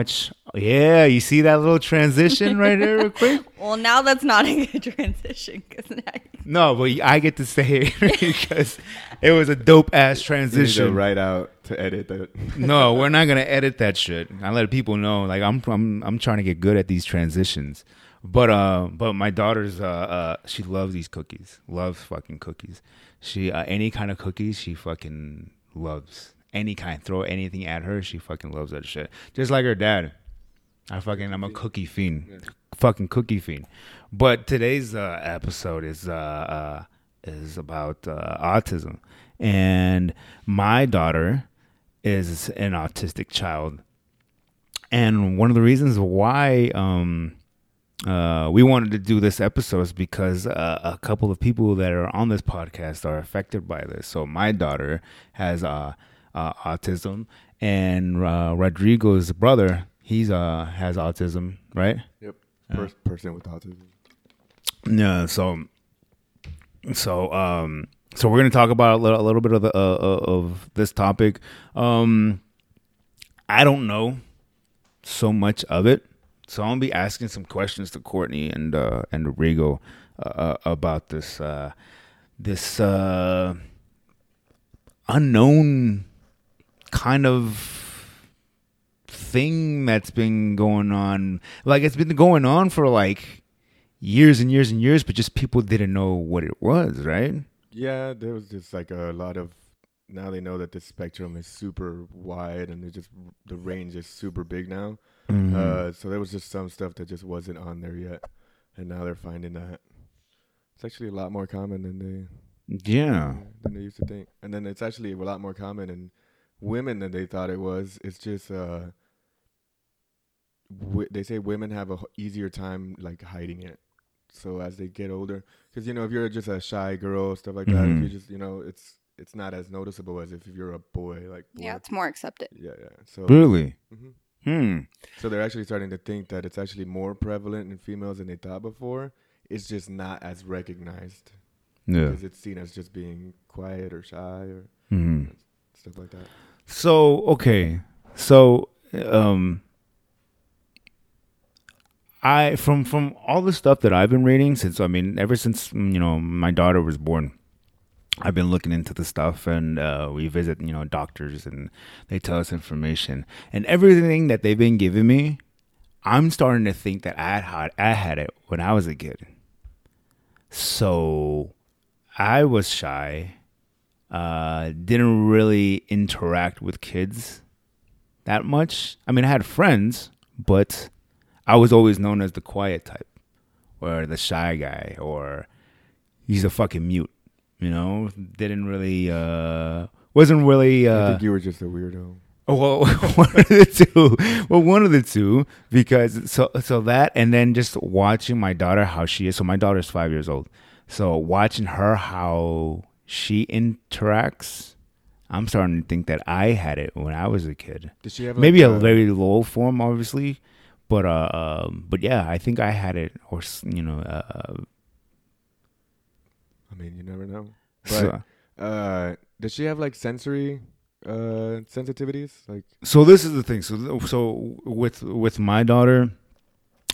much. Yeah, you see that little transition right there, real quick. Well, now that's not a good transition because now you- No, but I get to say it because it was a dope ass You need to transition. write out to edit that. no, we're not gonna edit that shit. I let people know. Like I'm, I'm, I'm trying to get good at these transitions. But uh, but my daughter's uh, uh, she loves these cookies. Loves fucking cookies. She uh, any kind of cookies she fucking loves. Any kind. Throw anything at her, she fucking loves that shit. Just like her dad. I fucking I'm a cookie fiend. Fucking cookie fiend. But today's uh, episode is uh, uh is about uh, autism. And my daughter is an autistic child. And one of the reasons why um, uh, we wanted to do this episode is because uh, a couple of people that are on this podcast are affected by this. So my daughter has uh, autism, and uh, Rodrigo's brother he's uh has autism, right? Yep. First person with autism. Yeah. So, so um, so we're gonna talk about a little, a little bit of the uh, uh, of this topic. Um, I don't know so much of it, so I'm gonna be asking some questions to Courtney and uh, and Rodrigo uh, uh, about this uh, this uh, unknown kind of thing that's been going on. Like it's been going on for like years and years and years, but just people didn't know what it was, right? Yeah, there was just like a lot of. Now they know that the spectrum is super wide and it just the range is super big now. Mm-hmm. Uh, so there was just some stuff that just wasn't on there yet, and now they're finding that it's actually a lot more common than they yeah. than they used to think. And then it's actually a lot more common in women than they thought it was. It's just uh, w- they say women have a h- easier time like hiding it. So as they get older, because you know if you're just a shy girl, stuff like that, if Mhm. you just you know it's it's not as noticeable as if you're a boy. Like yeah, boy. it's more accepted. yeah, yeah. So Really? mhm. Hmm. so they're actually starting to think that it's actually more prevalent in females than they thought before. It's just not as recognized Yeah. because it's seen as just being quiet or shy or hmm stuff like that. So okay, so um, I from from all the stuff that I've been reading since I mean ever since mm, you know my daughter was born, I've been looking into the stuff and uh, we visit you know doctors and they tell us information. And everything that they've been giving me, I'm starting to think that I had I had it when I was a kid. So I was shy uh, didn't really interact with kids that much. I mean, I had friends, but I was always known as the quiet type or the shy guy or he's a fucking mute, you know? Didn't really, uh, wasn't really, I uh, think you were just a weirdo. Oh, well, one of the two. Well, one of the two because so so that and then just watching my daughter how she is. So my daughter's five years old. So watching her how she interacts, I'm starting to think that I had it when I was a kid. Did she have like, Maybe a uh, very low form, obviously, but uh, um, but yeah, I think I had it, or you know, uh, I mean, you never know. But so, uh, does she have like sensory uh sensitivities? Like, so this is the thing. So so with with my daughter,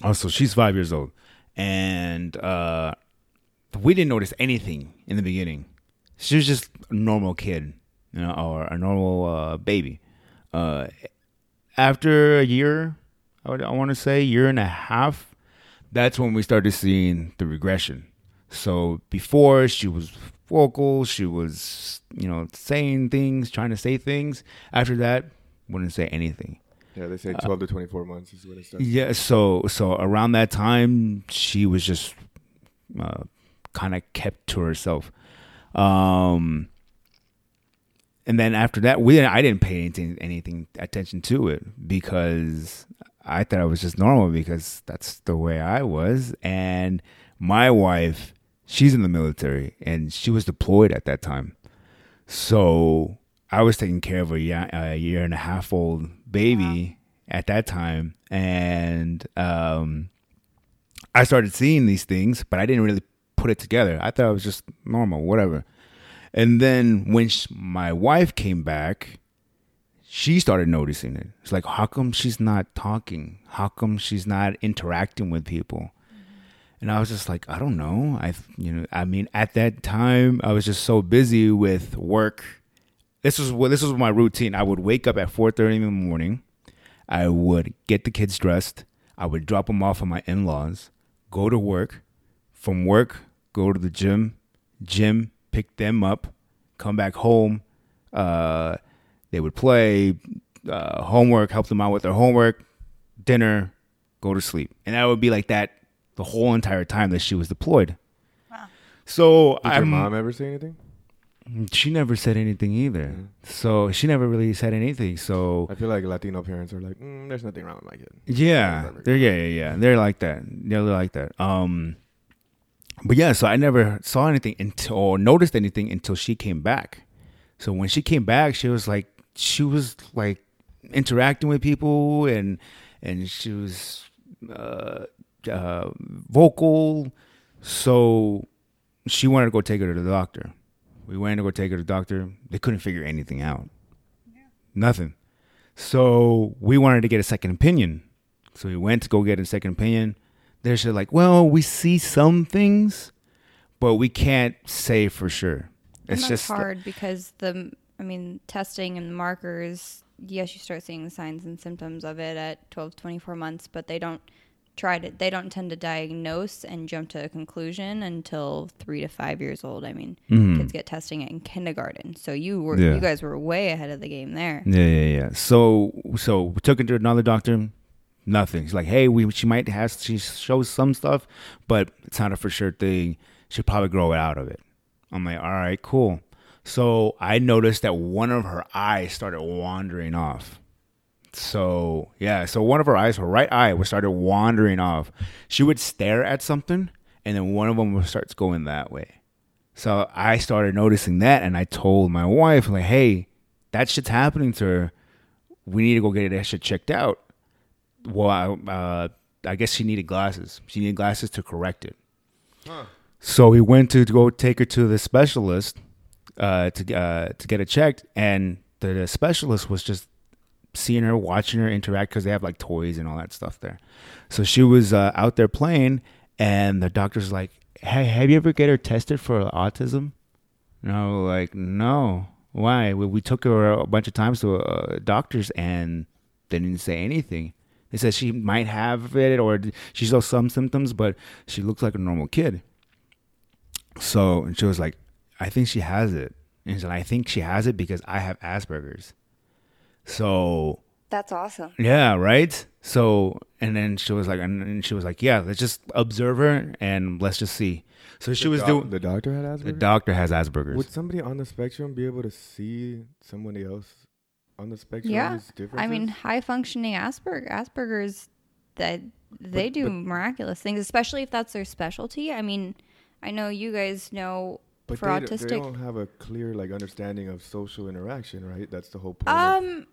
also she's five years old, and uh, we didn't notice anything in the beginning. She was just a normal kid, you know, or a normal uh, baby. Uh, after a year, I, would, I want to say year and a half, that's when we started seeing the regression. So before she was vocal, she was you know saying things, trying to say things. After that, wouldn't say anything. yeah, they say Uh, 12 to 24 months is when it starts. Yeah, so so around that time, she was just uh, kind of kept to herself. Um, and then after that, we I didn't pay anything anything attention to it because I thought it was just normal because that's the way I was. And my wife, she's in the military and she was deployed at that time, so I was taking care of a year, a year and a half old baby at that time, and um, I started seeing these things, but I didn't really put it together. I thought it was just normal, whatever. And then when sh- my wife came back, she started noticing it. It's like, how come she's not talking? How come she's not interacting with people? And I was just like, I don't know. I, you know, I mean, at that time, I was just so busy with work. This was what this was my routine. I would wake up at four thirty in the morning. I would get the kids dressed. I would drop them off at my in laws. Go to work. From work, go to the gym. Gym, pick them up. Come back home. Uh, they would play uh, homework, help them out with their homework, dinner, go to sleep, and that would be like that the whole entire time that she was deployed. So Did your I'm, mom ever say anything? she never said anything either. Mhm. So she never really said anything. So I feel like Latino parents are like, mm, "There's nothing wrong with my kid." yeah, they're yeah yeah yeah they're like that. They're like that. Um, but yeah, so I never saw anything until or noticed anything until she came back. So when she came back, she was like she was like interacting with people and and she was uh, uh, vocal. So she wanted to go take her to the doctor. We went to go take her to the doctor. They couldn't figure anything out. Nothing. So we wanted to get a second opinion. So we went to go get a second opinion. They're like, well, we see some things, but we can't say for sure. And It's just hard because the, I mean, testing and the markers. Yes, you start seeing the signs and symptoms of it at 12, 24 months, but they don't try to. They don't tend to diagnose and jump to a conclusion until three to five years old. I mean, Mhm. kids get testing in kindergarten, so you were Yeah. you guys were way ahead of the game there. Yeah, yeah, yeah. So, so we took her to another doctor. Nothing. She's like, hey, we she might have she shows some stuff, but it's not a for sure thing. She'll probably grow out of it. I'm like, all right, cool. So I noticed that one of her eyes started wandering off. So yeah, so one of her eyes, her right eye, was started wandering off. She would stare at something, and then one of them starts going that way. So I started noticing that, and I told my wife, like, hey, that shit's happening to her. We need to go get that shit checked out. Well, I, uh, I guess she needed glasses. She needed glasses to correct it. So we went to, to go take her to the specialist uh, to uh, to get it checked, and the, the specialist was just seeing her, watching her interact because they have like toys and all that stuff there. So she was uh, out there playing, and the doctor's like, "Hey, have you ever get her tested for autism?" No, like, "No, why?" We, we took her a bunch of times to uh, doctors, and they didn't say anything. They said she might have it, or she shows some symptoms, but she looks like a normal kid. So and she was like, "I think she has it," and she said, "I think she has it because I have Asperger's." So That's awesome. yeah, right. So and then she was like, and, and she was like, yeah, let's just observe her and let's just see. So she The was doc- doing. The doctor had Asperger's. The doctor has Asperger's. Would somebody on the spectrum be able to see somebody else on the spectrum? Yeah. I mean, high functioning Asperger Asperger's that they But- do but- miraculous things, especially if that's their specialty. I mean, I know you guys know but for they, don't- they don't have a clear like understanding of social interaction, right? That's the whole point. Um,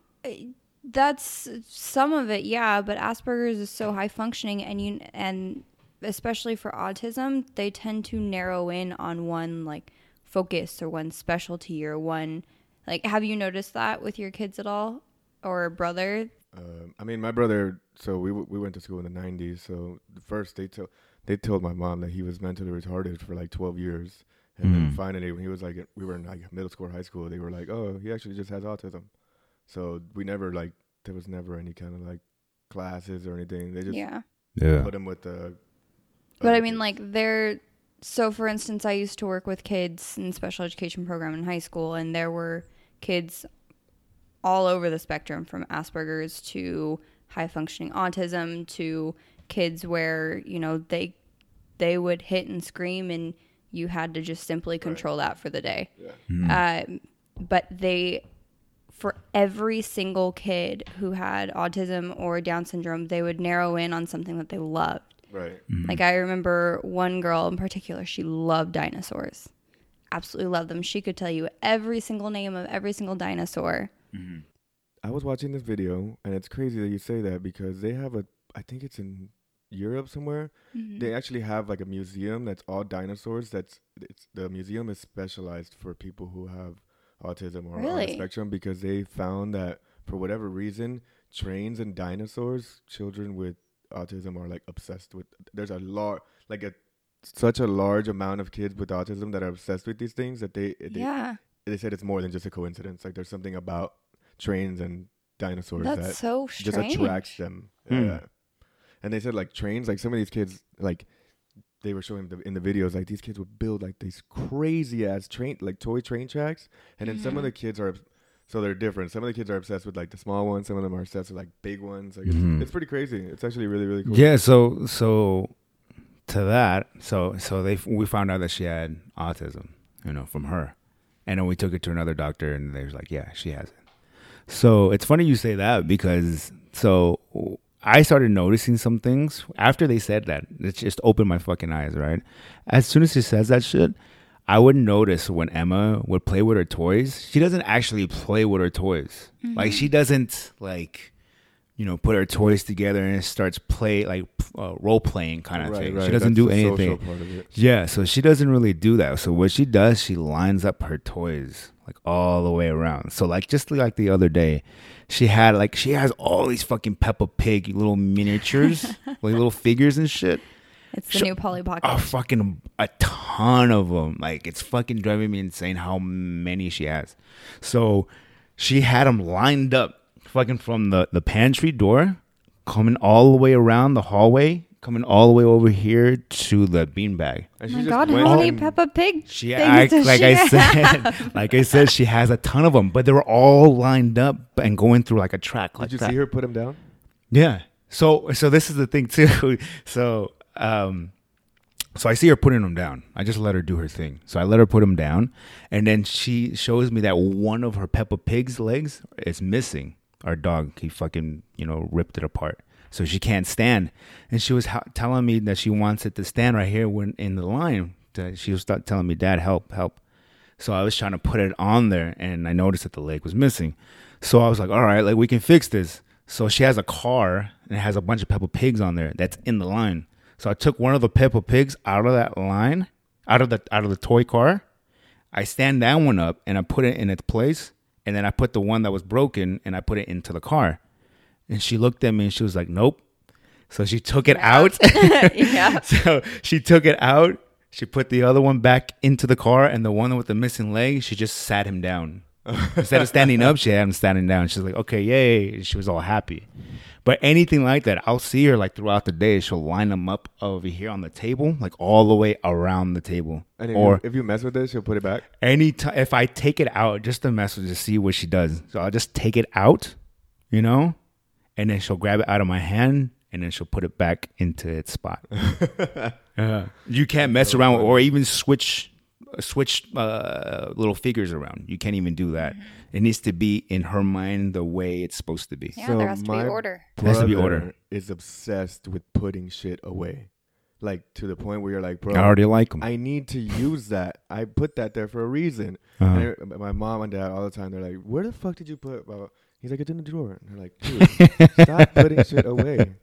that's some of it, yeah. But Asperger's is so high functioning, and you and especially for autism, they tend to narrow in on one like focus or one specialty or one like. Have you noticed that with your kids at all, or brother? Um, I mean, my brother. So we w- we went to school in the '90s. So the first they told they told my mom that he was mentally retarded for like 12 years, and then Mhm. finally when he was like we were in like middle school or high school, they were like, oh, he actually just has autism. So we never like there was never any kind of like classes or anything. They just yeah. yeah. put him with the. But I mean, kids. like, they're so. For instance, I used to work with kids in special education program in high school, and there were kids all over the spectrum, from Asperger's to high functioning autism to kids where you know they they would hit and scream, and you had to just simply control that for the day. Mm. Uh, but they, for every single kid who had autism or Down syndrome, they would narrow in on something that they loved. right. Like I remember one girl in particular, she loved dinosaurs. Absolutely loved them. She could tell you every single name of every single dinosaur. I was watching this video, and it's crazy that you say that because they have a. I think it's in Europe somewhere. Mhm. They actually have like a museum that's all dinosaurs. That's it's the museum is specialized for people who have autism or on the spectrum because they found that for whatever reason, trains and dinosaurs, children with autism are like obsessed with. There's a lot like a such a large amount of kids with autism that are obsessed with these things that they they, yeah, they said it's more than just a coincidence. Like there's something about trains and dinosaurs that's that so just attracts them. Hmm. Yeah. And they said like trains, like some of these kids, like they were showing the, in the videos, like these kids would build like these crazy ass train, like toy train tracks, and then some of the kids are, so they're different. Some of the kids are obsessed with like the small ones. Some of them are obsessed with like big ones. Like it's, Mhm. it's pretty crazy. It's actually really really cool. Yeah, so so to that, so so they we found out that she had autism, you know, from her, and then we took it to another doctor, and they was like, yeah, she has it. So it's funny you say that because so I started noticing some things after they said that. It just opened my fucking eyes, right? As soon as she says that shit, I would notice when Emma would play with her toys. She doesn't actually play with her toys. Like she mm-hmm. doesn't like you know put her toys together and starts play like uh, role playing kind of Right, thing. right. She doesn't That's do anything. part of it. Yeah, so she doesn't really do that. So what she does, she lines up her toys like all the way around. So like just like the other day, she had like she has all these fucking Peppa Pig little miniatures, like little figures and shit. It's the Sh- new Polly Pocket. A fucking a ton of them. Like it's fucking driving me insane how many she has. So she had them lined up, fucking from the the pantry door, coming all the way around the hallway, coming all the way over here to the beanbag. And oh she my god, how many Peppa Pig She, things I, does like she I have? said, like I said, she has a ton of them, but they were all lined up and going through like a track like Did you that. see her put them down? Yeah. So so this is the thing too. So um so I see her putting them down. I just let her do her thing. So I let her put them down and then she shows me that one of her Peppa Pig's legs is missing. Our dog, he fucking, you know, ripped it apart. So she can't stand. And she was ha- telling me that she wants it to stand right here when in the line. She was telling me, "Dad, help, help." So I was trying to put it on there and I noticed that the leg was missing. So I was like, all right, like we can fix this. So she has a car and it has a bunch of Peppa Pigs on there that's in the line. So I took one of the Peppa Pigs out of that line, out of the out of the toy car. I stand that one up and I put it in its place. And then I put the one that was broken and I put it into the car. And she looked at me and she was like, Nope. So she took it out. yeah. So she took it out. She put the other one back into the car, and the one with the missing leg, she just sat him down. Instead of standing up, she had him standing down. She's like, "Okay, yay!" And she was all happy. But anything like that, I'll see her like throughout the day. She'll line them up over here on the table, like all the way around the table. And if, or you, if you mess with it, she'll put it back. anytime if I take it out, just to mess with, to see what she does. So I'll just take it out, you know, and then she'll grab it out of my hand, and then she'll put it back into its spot. Uh, you can't mess around with, or even switch switch uh, little figures around. You can't even do that. It needs to be in her mind the way it's supposed to be. Yeah, So there has to be order. There has to be order. Is obsessed with putting shit away, like to the point where you're like, bro, I already like them. I need to use that. I put that there for a reason. Uh-huh. And I- my mom and dad all the time, they're like, "Where the fuck did you put?" Blah, blah. He's like, "It's in the drawer." And they're like, "Dude, stop putting shit away."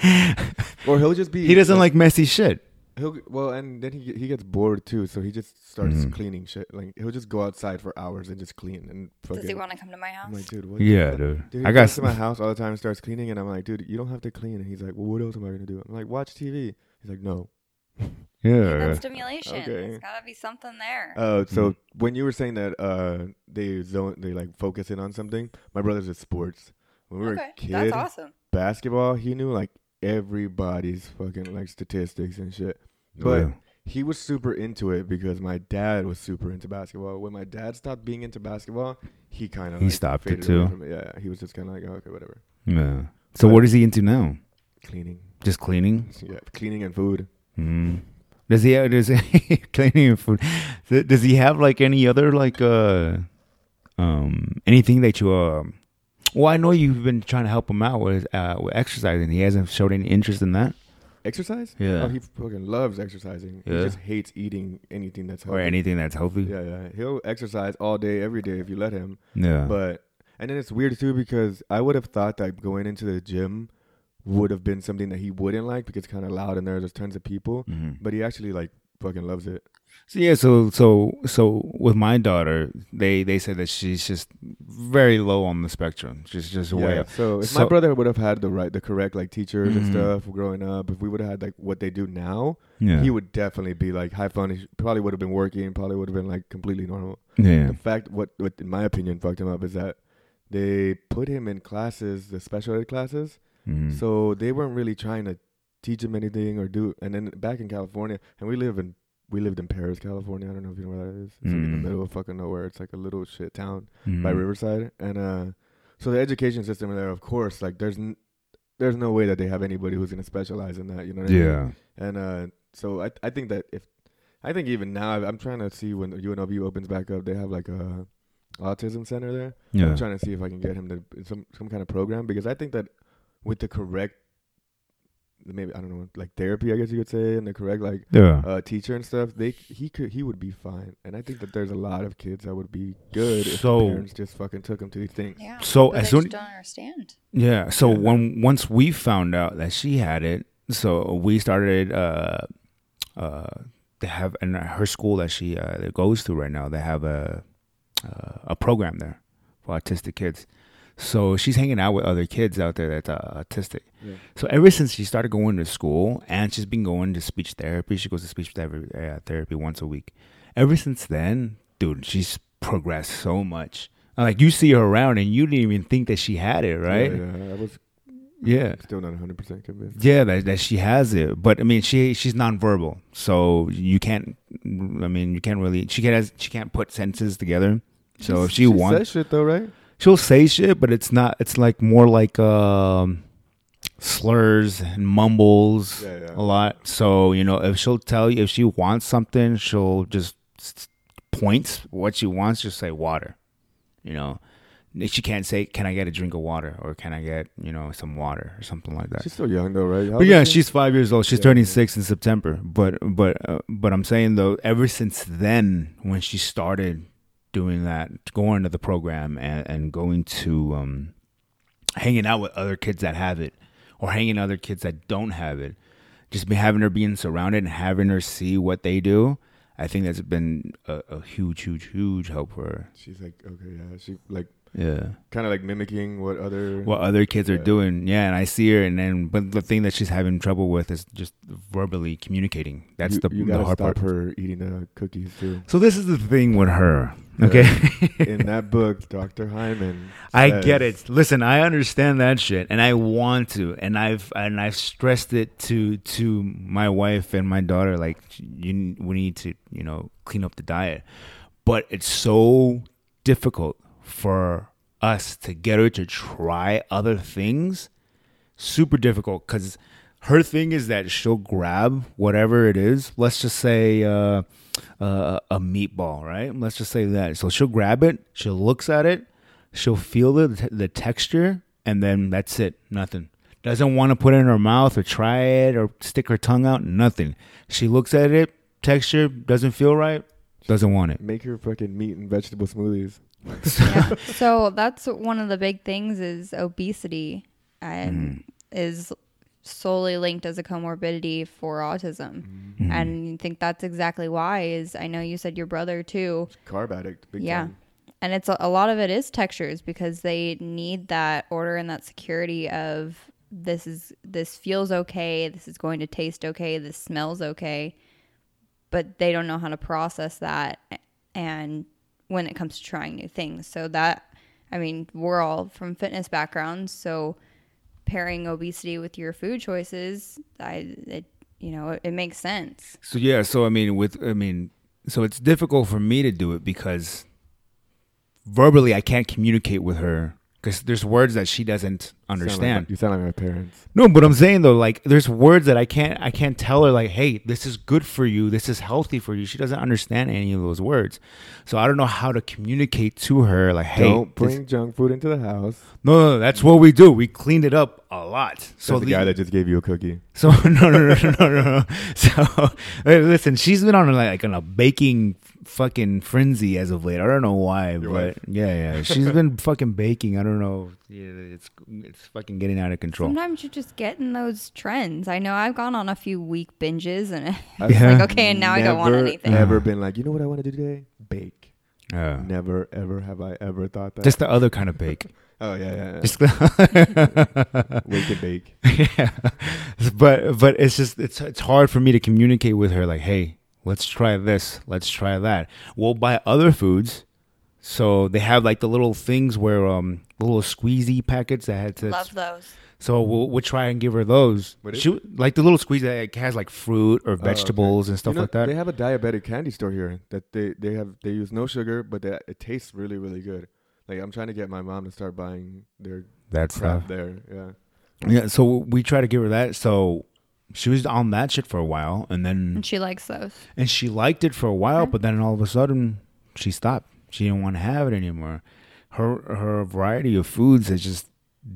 or he'll just be. he doesn't like messy shit. He'll well, and then he he gets bored too, so he just starts Mhm. cleaning shit. Like he'll just go outside for hours and just clean and fucking. Does he want to come to my house? I'm like, dude, what? Yeah, fuck?" dude. Dude, I got comes to my house all the time and starts cleaning, and I'm like, dude, you don't have to clean. And he's like, well, what else am I gonna do? I'm like, watch TV. He's like, no. yeah. That's stimulation. Okay. There's gotta be something there. Uh, so Mhm. when you were saying that uh, they zone, they like focus in on something. My brother's at sports. When we were okay, a kid, that's awesome. basketball, he knew like everybody's fucking like statistics and shit. Oh, But yeah. he was super into it because my dad was super into basketball. When my dad stopped being into basketball, he kind of He like, stopped it too. it. Yeah, he was just kind of like, oh, okay, whatever. yeah. So But- what is he into now? Cleaning, Just cleaning. yeah, cleaning and food. Mm. Does he have, does he cleaning and food? Does he have like any other like uh um anything that you um well I know you've been trying to help him out with uh with exercising. He hasn't showed any interest in that Exercise? Yeah. Oh, he fucking loves exercising. He just hates eating anything that's healthy. or anything that's healthy. Yeah, yeah. He'll exercise all day, every day if you let him. Yeah. But and then it's weird too because I would have thought that going into the gym would have been something that he wouldn't like because it's kind of loud and there's tons of people. Mhm. But he actually like fucking loves it. So yeah, so so so with my daughter, they they said that she's just very low on the spectrum. She's just a way Yeah. up. So if So- my brother would have had the right, the correct like teachers and Mhm. stuff growing up, if we would have had like what they do now, Yeah. he would definitely be like high fun. He probably would have been working. Probably would have been like completely normal. yeah. The fact, what, what in my opinion fucked him up is that they put him in classes, the special ed classes. Mhm. So they weren't really trying to teach him anything or do. And then back in California, and we live in we lived in Perris, California. I don't know if you know where that is. It's like in the Mm. middle of fucking nowhere. It's like a little shit town Mhm. by Riverside, and uh, so the education system there, of course, like there's n- there's no way that they have anybody who's gonna specialize in that. You know what I mean? Yeah. And uh, so I I think that if I think even now I'm trying to see when UNLV opens back up, they have like a autism center there. Yeah. I'm trying to see if I can get him to some some kind of program because I think that with the correct maybe I don't know like therapy I guess you could say and the correct like Yeah. uh, teacher and stuff they he could he would be fine and I think that there's a lot of kids that would be good if So- the parents just fucking took them to these things. Yeah. So but as they soon just don't understand. Yeah. So Yeah. when once we found out that she had it, so we started. Uh, uh, they have in her school that she uh, goes to right now. They have a uh, a program there for autistic kids. So she's hanging out with other kids out there that's uh, autistic. Yeah. So ever since she started going to school, and she's been going to speech therapy, she goes to speech therapy, uh, therapy once a week. Ever since then, dude, she's progressed so much. Like you see her around, and you didn't even think that she had it, right? Yeah, yeah, I was Yeah. still not 100 percent convinced. Yeah, that, that she has it, but I mean, she she's nonverbal, so you can't. I mean, you can't really. She can't. She can't put sentences together. So if she, she wants, says shit though, right? She'll say shit, but it's not. It's like more like um, slurs and mumbles Yeah, yeah. a lot. So you know, if she'll tell you if she wants something, she'll just points what she wants. Just say water. You know, she can't say, "Can I get a drink of water?" or "Can I get you know some water?" or something like that. She's still young though, right? How But yeah, she? she's five years old. She's Yeah, turning yeah. six in September. But but uh, but I'm saying though, ever since then, when she started doing that, going to the program and, and going to um, hanging out with other kids that have it, or hanging other kids that don't have it, just be having her being surrounded and having her see what they do. I think that's been a, a huge, huge, huge help for her. She's like, okay, yeah. She like Yeah. kind of like mimicking what other. what other kids are doing. Yeah, and I see her, and then but the thing that she's having trouble with is just verbally communicating. That's you, the, you the hard stop part. her eating the cookies too. So this is the thing with her. Yeah. Okay, In that book, Dr. Hyman. I get it. Listen, I understand that shit, and I want to, and I've and I've stressed it to to my wife and my daughter. Like, you, we need to, you know, clean up the diet, but it's so difficult for us to get her to try other things. Super difficult because her thing is that she'll grab whatever it is. Let's just say uh, uh, a meatball, right? Let's just say that. So she'll grab it. She looks at it. She'll feel the the texture, and then that's it. Nothing. Doesn't want to put it in her mouth or try it or stick her tongue out. Nothing. She looks at it. Texture doesn't feel right. Doesn't want it. Make her fucking meat and vegetable smoothies. Yeah. So that's one of the big things is obesity and is solely linked as a comorbidity for autism. Mhm. And I think that's exactly why is I know you said your brother too. Carb addict. Big Yeah. time. And it's a, a lot of it is textures because they need that order and that security of this is this feels okay, this is going to taste okay, this smells okay. But they don't know how to process that and when it comes to trying new things. So that I mean, we're all from fitness backgrounds, so pairing obesity with your food choices, I it you know, it, it makes sense. So yeah, so I mean, with I mean, so it's difficult for me to do it because verbally I can't communicate with her because there's words that she doesn't Sound like- understand. you sound like my parents. No, but I'm saying though, like there's words that I can't I can't tell her like, hey, this is good for you, this is healthy for you. She doesn't understand any of those words, so I don't know how to communicate to her like, hey, Don't this- bring junk food into the house. no, no, no, that's what we do. We cleaned it up a lot. So the, the guy that just gave you a cookie. so no, no, no, no, no, no. So listen, she's been on like on a baking fucking frenzy as of late. I don't know why, Your but wife? yeah, yeah, she's been fucking baking. I don't know. Yeah, it's it's fucking getting out of control. Sometimes you just get in those trends. I know I've gone on a few week binges and I've Yeah. like, okay, and now I don't want anything. Ever been like, you know what I want to do today? Bake. Yeah. Never, ever have I ever thought that. Just the other kind of bake. oh yeah, yeah. yeah. Just Wake and bake. yeah. But but it's just it's it's hard for me to communicate with her like, hey, let's try this, let's try that. We'll buy other foods. So they have like the little things where um little squeezy packets that had to love those. so we'll we'll try and give her those. What is She, like the little squeeze that like, has like fruit or Oh, okay. vegetables and stuff You know, like that. They have a diabetic candy store here that they they have they use no sugar, but they, it tastes really really good. Like I'm trying to get my mom to start buying their that crap stuff. there. Yeah. Yeah, so we try to give her that. So she was on that shit for a while, and then And she likes those. and she liked it for a while, Okay. but then all of a sudden she stopped. She didn't want to have it anymore. Her her variety of foods is just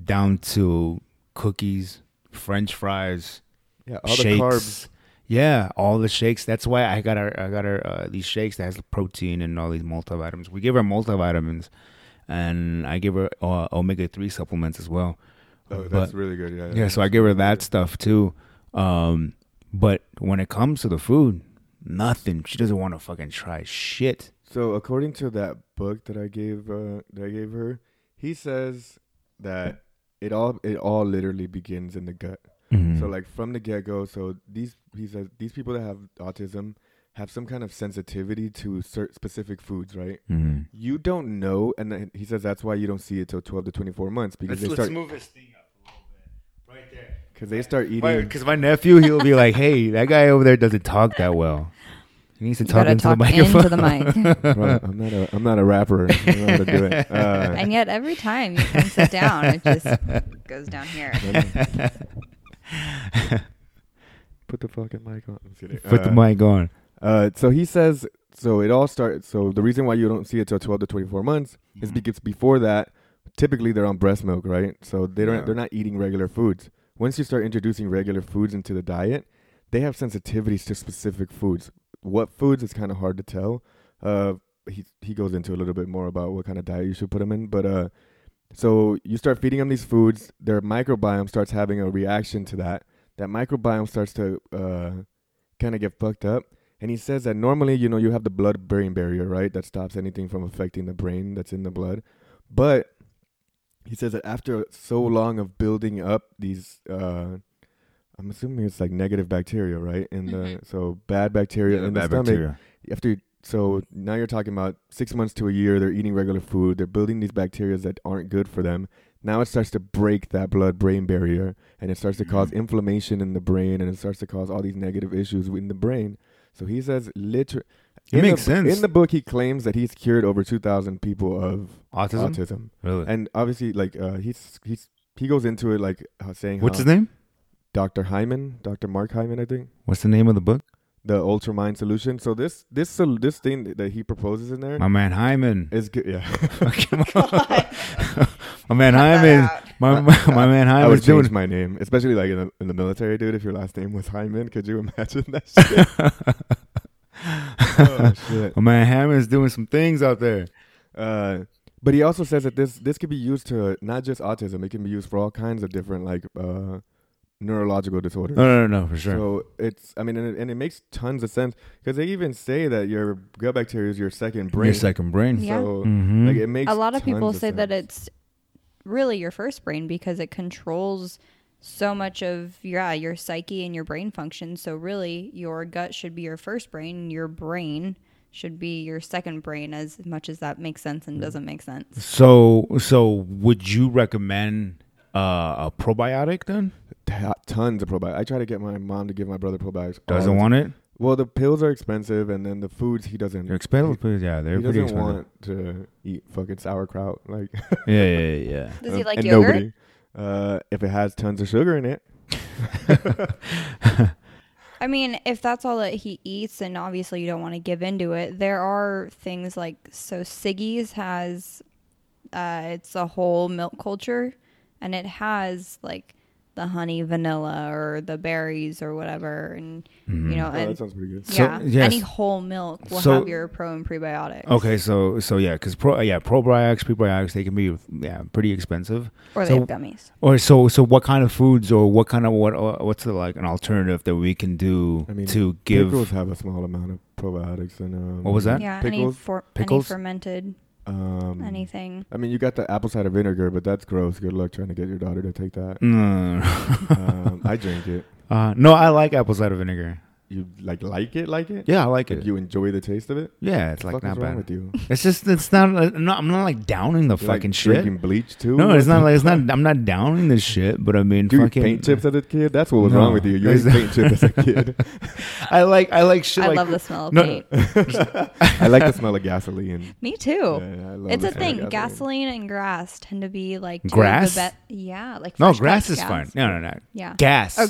down to cookies, French fries, Yeah. All shakes. the carbs. Yeah, all the shakes. That's why I got her. I got her uh, these shakes that has protein and all these multivitamins. We give her multivitamins, and I give her uh, omega three supplements as well. Oh, But- that's really good. Yeah. Yeah, so I give her that stuff too. Um, but when it comes to the food, nothing. She doesn't want to fucking try shit. So according to that book that I gave uh, that I gave her, he says that it all it all literally begins in the gut. Mm-hmm. So like from the get go, so these he says these people that have autism have some kind of sensitivity to certain specific foods, right? mm-hmm. You don't know, and then he says that's why you don't see it till twelve to twenty four months because they start Let's move this thing up a little bit, right there. Because they start eating. Because my nephew, he'll be like, "Hey, that guy over there doesn't talk that well. He needs to You talk gotta into talk the microphone." into the mic. Bro, I'm not a I'm not a rapper. I don't know how to do it. Uh, and yet every time you come sit down, it just goes down here. put the fucking mic on. I'm kidding. Put the Uh, mic on. Uh, so he says, so it all starts. So the reason why you don't see it till 12 to 24 months is Mhm. because before that, typically they're on breast milk, right? So they don't, Yeah. they're not eating regular foods. Once you start introducing regular foods into the diet, they have sensitivities to specific foods. What foods is kind of hard to tell. Uh, he he goes into a little bit more about what kind of diet you should put them in, but uh, so you start feeding them these foods, their microbiome starts having a reaction to that. That microbiome starts to uh, kind of get fucked up. And he says that normally, you know, you have the blood brain barrier, right? That stops anything from affecting the brain that's in the blood. But he says that after so long of building up these, uh, I'm assuming it's like negative bacteria, right? In the Mhm. so bad bacteria in the bad stomach. bacteria. After so now you're talking about six months to a year. They're eating regular food. They're building these bacteria that aren't good for them. Now it starts to break that blood-brain barrier, and it starts to cause Mhm. inflammation in the brain, and it starts to cause all these negative issues in the brain. So he says, literally, It makes the, sense. In the book, he claims that he's cured over two thousand people of Autism. autism, Really? and obviously, like uh, he's he's he goes into it like uh, saying What's how his name? Dr. Hyman, Dr. Mark Hyman, I think What's the name of the book? the UltraMind solution. So this this sol- this thing that he proposes in there My man Hyman. is good. Yeah, my man Hyman. My, my, my man I Hyman's would change doing. my name, especially like in the, in the military, dude. If your last name was Hyman, could you imagine that shit? Oh shit. my man Hyman's doing some things out there. Uh, but he also says that this this could be used to not just autism; it can be used for all kinds of different like uh, neurological disorders. No, no, no, no, for sure. So it's, I mean, and it, and it makes tons of sense because they even say that your gut bacteria is your second brain. Your second brain. Yeah. So Mhm. like it makes a lot of people tons say that it's really your first brain because it controls so much of yeah your psyche and your brain function so really your gut should be your first brain your brain should be your second brain as much as that makes sense and doesn't make sense So, so would you recommend uh, a probiotic then? Ta- tons of probiotics. I try to get my mom to give my brother probiotics. Doesn't want it? Well, the pills are expensive, and then the foods he doesn't. They're expensive. please. Yeah, they're he pretty doesn't expensive. want to eat fucking sauerkraut, like Yeah, yeah, yeah, yeah. does he like and yogurt Nobody. Uh, if it has tons of sugar in it, I mean, if that's all that he eats, and obviously you don't want to give into it, there are things like so Siggi's has, uh, it's a whole milk culture, and it has like the honey vanilla or the berries or whatever, and Mhm. you know, Oh, and that sounds pretty good. So, yeah, yes. any whole milk will So- have your pro and prebiotics. Okay, so so yeah, because pro yeah probiotics, prebiotics, they can be yeah pretty expensive. or so- they have gummies. Or so so what kind of foods or what kind of what uh, what's the, like an alternative that we can do I mean, to give? pickles have a small amount of probiotics and um, What was that? Yeah, any, for, Pickles? any fermented Um, anything. I mean, you got the apple cider vinegar, but that's gross. Good luck trying to get your daughter to take that. Mm. um, I drink it. uh, no, I like apple cider vinegar. You like like it, like it. Yeah, I like Like it. you enjoy the taste of it. yeah, it's What like the fuck not is wrong bad. with you? It's just it's not, uh, no, I'm not like downing the You fucking like shit. Drinking bleach too. No, it's not like it's not. I'm not downing the shit, but I mean, Do you fucking paint chips as a kid? That's what was No. wrong with you. You ate Is paint chips as a kid. I like I like shit I like love the smell of no- paint. I like the smell of gasoline. Me too. Yeah, I love It's a thing. Gasoline and grass tend to be like two of the Grass? be- yeah, like no grass is fine. gas. No, no, no. Yeah, Gas. Oh,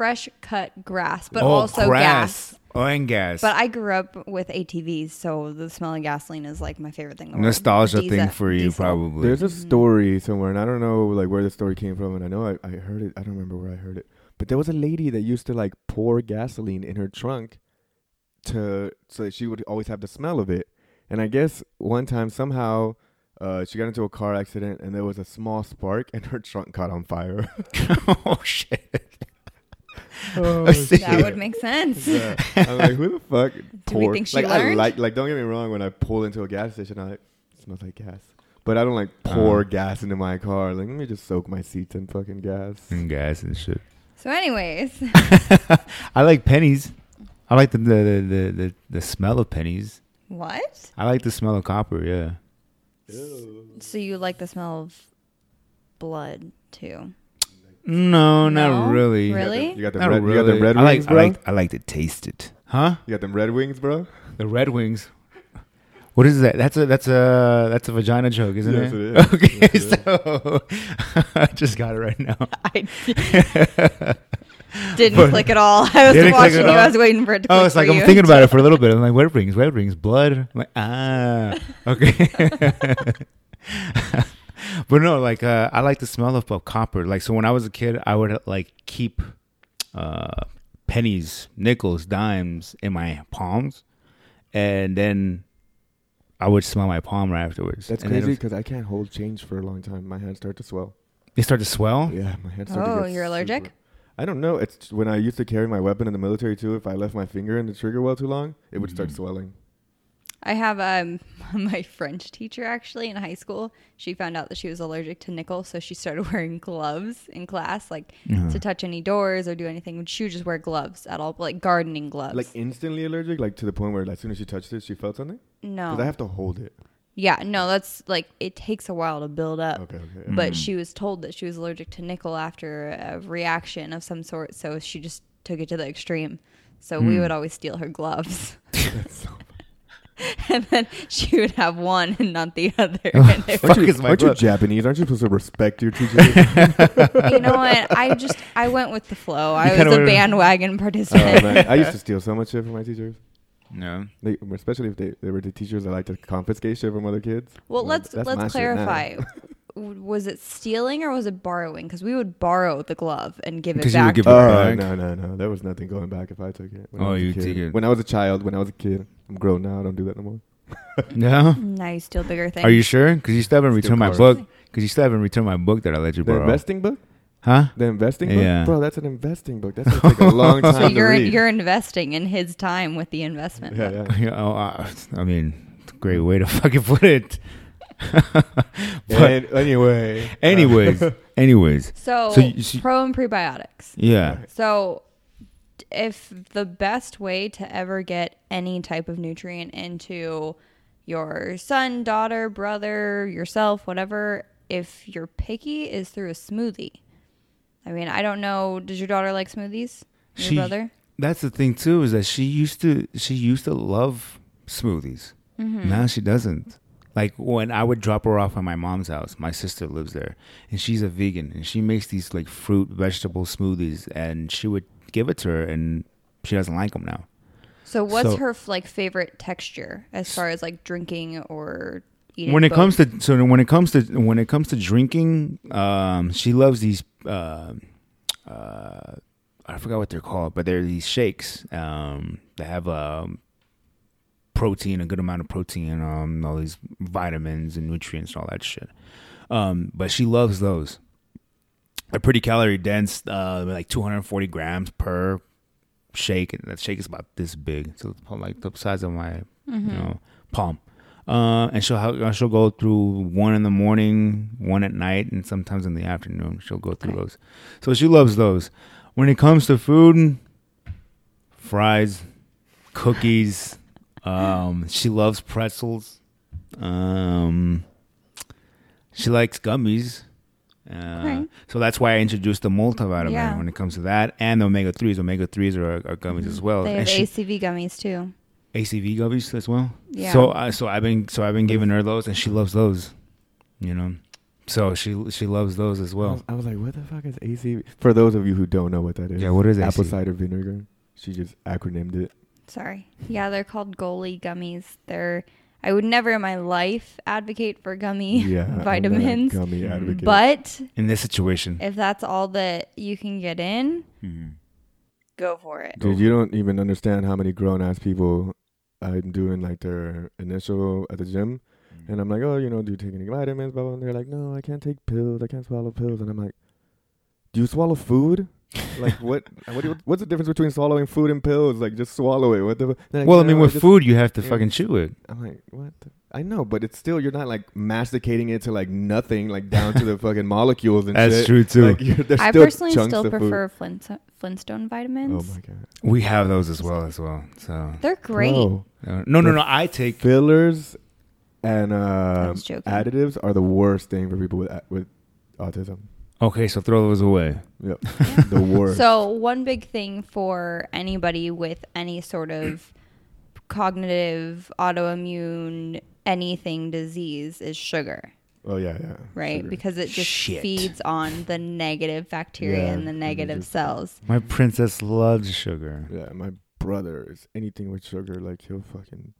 fresh cut grass, but oh, also grass. gas. Oh, and gas. But I grew up with ATVs, so the smell of gasoline is like my favorite thing. the. Nostalgia Diesel- thing for you, diesel. probably. There's a story somewhere, and I don't know like where the story came from, and I know I, I heard it. I don't remember where I heard it, but there was a lady that used to like pour gasoline in her trunk to so that she would always have the smell of it. And I guess one time somehow uh, she got into a car accident, and there was a small spark, and her trunk caught on fire. oh shit. Oh. That would make sense. Yeah. I'm like, who the fuck? Do we think she like, I learned? like, like, don't get me wrong. When I pull into a gas station, I like, it smells like gas. But I don't like pour Uh. gas into my car. Like, let me just soak my seats in fucking gas. and gas and shit. So, anyways, I like pennies. I like the the, the the the the smell of pennies. what? I like the smell of copper. Yeah. So you like the smell of blood too? No, not No? really. Really? You got the Not red, you got really. the red I like wings, I bro. like I like to taste it. Huh? you got them red wings, bro. The Red Wings. What is that? That's a that's a that's a vagina joke, isn't Yes, it? it is. Okay, Yes, it is. so I just got it right now. I didn't But- click at all. I was Didn't click watching at you. all? I was waiting for it to. Oh, click it's like for I'm you. thinking about it for a little bit. I'm like, Red Wings, Red Wings, blood. I'm like, ah, okay. But no, like uh, I like the smell of, of copper. Like so, when I was a kid, I would like keep uh, pennies, nickels, dimes in my palms, and then I would smell my palm right afterwards. That's and crazy because I can't hold change for a long time. My hands start to swell. They start to swell. Yeah, my hands start to Oh, get you're allergic? super- I don't know. It's when I used to carry my weapon in the military too. If I left my finger in the trigger well too long, it would start Mhm. swelling. I have um my French teacher actually in high school. She found out that she was allergic to nickel, so she started wearing gloves in class, like Uh-huh. to touch any doors or do anything. She would just wear gloves at all, like gardening gloves. Like instantly allergic, like to the point where as soon as she touched it, she felt something. no, Because I have to hold it. yeah, no, that's like it takes a while to build up. Okay, okay. But Mm. she was told that she was allergic to nickel after a reaction of some sort, so she just took it to the extreme. So we Mm. would always steal her gloves, That's so and then she would have one and not the other. Oh, And they fuck Aren't, you, is my aren't you? Japanese? Aren't you supposed to respect your teachers? you know what? I just I went with the flow. I was a bandwagon oh, participant. man. I used to steal so much shit from my teachers. No. They, especially if they, they were the teachers that like to confiscate shit from other kids. well, I'm let's like, "That's my let's clarify. W- was it stealing or was it borrowing? Because we would borrow the glove and give it 'Cause you would back. give to it her. Oh back. no no no! There was nothing going back if I took it. When I Oh, was a you kid. take it. When I was a child, when I was a kid, I'm grown now. I don't do that no more. No. now you steal bigger things. Are you sure? Because you still haven't Steal returned my cars. book. Because you still haven't returned my book that I let you The borrow. investing book, huh? the investing Yeah. book, bro. That's an investing book. That's gonna take a long time So to you're read. you're investing in his time with the investment. yeah, book. yeah. Yeah, oh, uh, I mean, it's a great way to fucking put it. but And anyway, anyways, anyways, So, So you- so- pro and prebiotics. yeah. So, if the best way to ever get any type of nutrient into your son, daughter, brother, yourself, whatever, if you're picky, is through a smoothie. I mean, I don't know. Does your daughter like smoothies? Your She- brother? That's the thing too is that she used to she used to love smoothies. Mm-hmm. Now she doesn't. Like when I would drop her off at my mom's house, my sister lives there, and she's a vegan, and she makes these like fruit vegetable smoothies, and she would give it to her, and she doesn't like them now. So, what's So- her like favorite texture as far as like drinking or eating? when it both? comes to so when it comes to when it comes to drinking, um, she loves these uh, uh, I forgot what they're called, but they're these shakes um, that have um, protein, a good amount of protein, um, all these vitamins and nutrients, and all that shit. Um, but she loves those. They're pretty calorie dense, uh, like 240 grams per shake, and that shake is about this big, so like the size of my Mm-hmm. you know palm. Uh, and she'll ha- she'll go through one in the morning, one at night, and sometimes in the afternoon. She'll go through Okay. those. So she loves those. When it comes to food, fries, cookies. Um, she loves pretzels. Um, she likes gummies. Uh, Okay. So that's why I introduced the multivitamin Yeah. when it comes to that, and the omega threes. Omega threes are, are gummies as well. They And have she- ACV gummies too. ACV gummies as well. Yeah. So I so I've been so I've been giving her those, and she loves those. You know, so she she loves those as I well. was, I was like, what the fuck is ACV? For those of you who don't know what that is, Yeah, what is apple ACV? cider vinegar? She just acronymed it. Sorry. Yeah, they're called Goli gummies. They're I would never in my life advocate for gummy Yeah, I'm not a vitamins. Gummy advocate. But In this situation, if that's all that you can get in, Mhm. go for it. Dude, you don't even understand how many grown ass people I'm doing like their initial at the gym, and I'm like, oh, you know, do you take any vitamins? Blah blah. And they're like, no, I can't take pills. I can't swallow pills. And I'm like, do you swallow food? Like what? What? You, what's the difference between swallowing food and pills? Like just swallow it. What the? like, well, I mean, "No, with just-" food, you have to yeah. fucking chew it. I'm like, what? The? I know, but it's still you're not like masticating it to like nothing, like down to the fucking molecules and That's shit. true too. Like, you're, I still personally still prefer Flint, Flintstone vitamins. Oh my god! we have those as well as well. So They're great. Bro, uh, no, no, no. I take fillers and uh, additives are the worst thing for people with with autism. Okay. So throw those away. Yep, the worst. So one big thing for anybody with any sort of cognitive, autoimmune, anything disease is sugar, oh yeah, yeah. right? Sugar. Because it just Shit. feeds on the negative bacteria Yeah, and the negative just- cells. My princess loves sugar. yeah, my brother is anything with sugar, like he'll fucking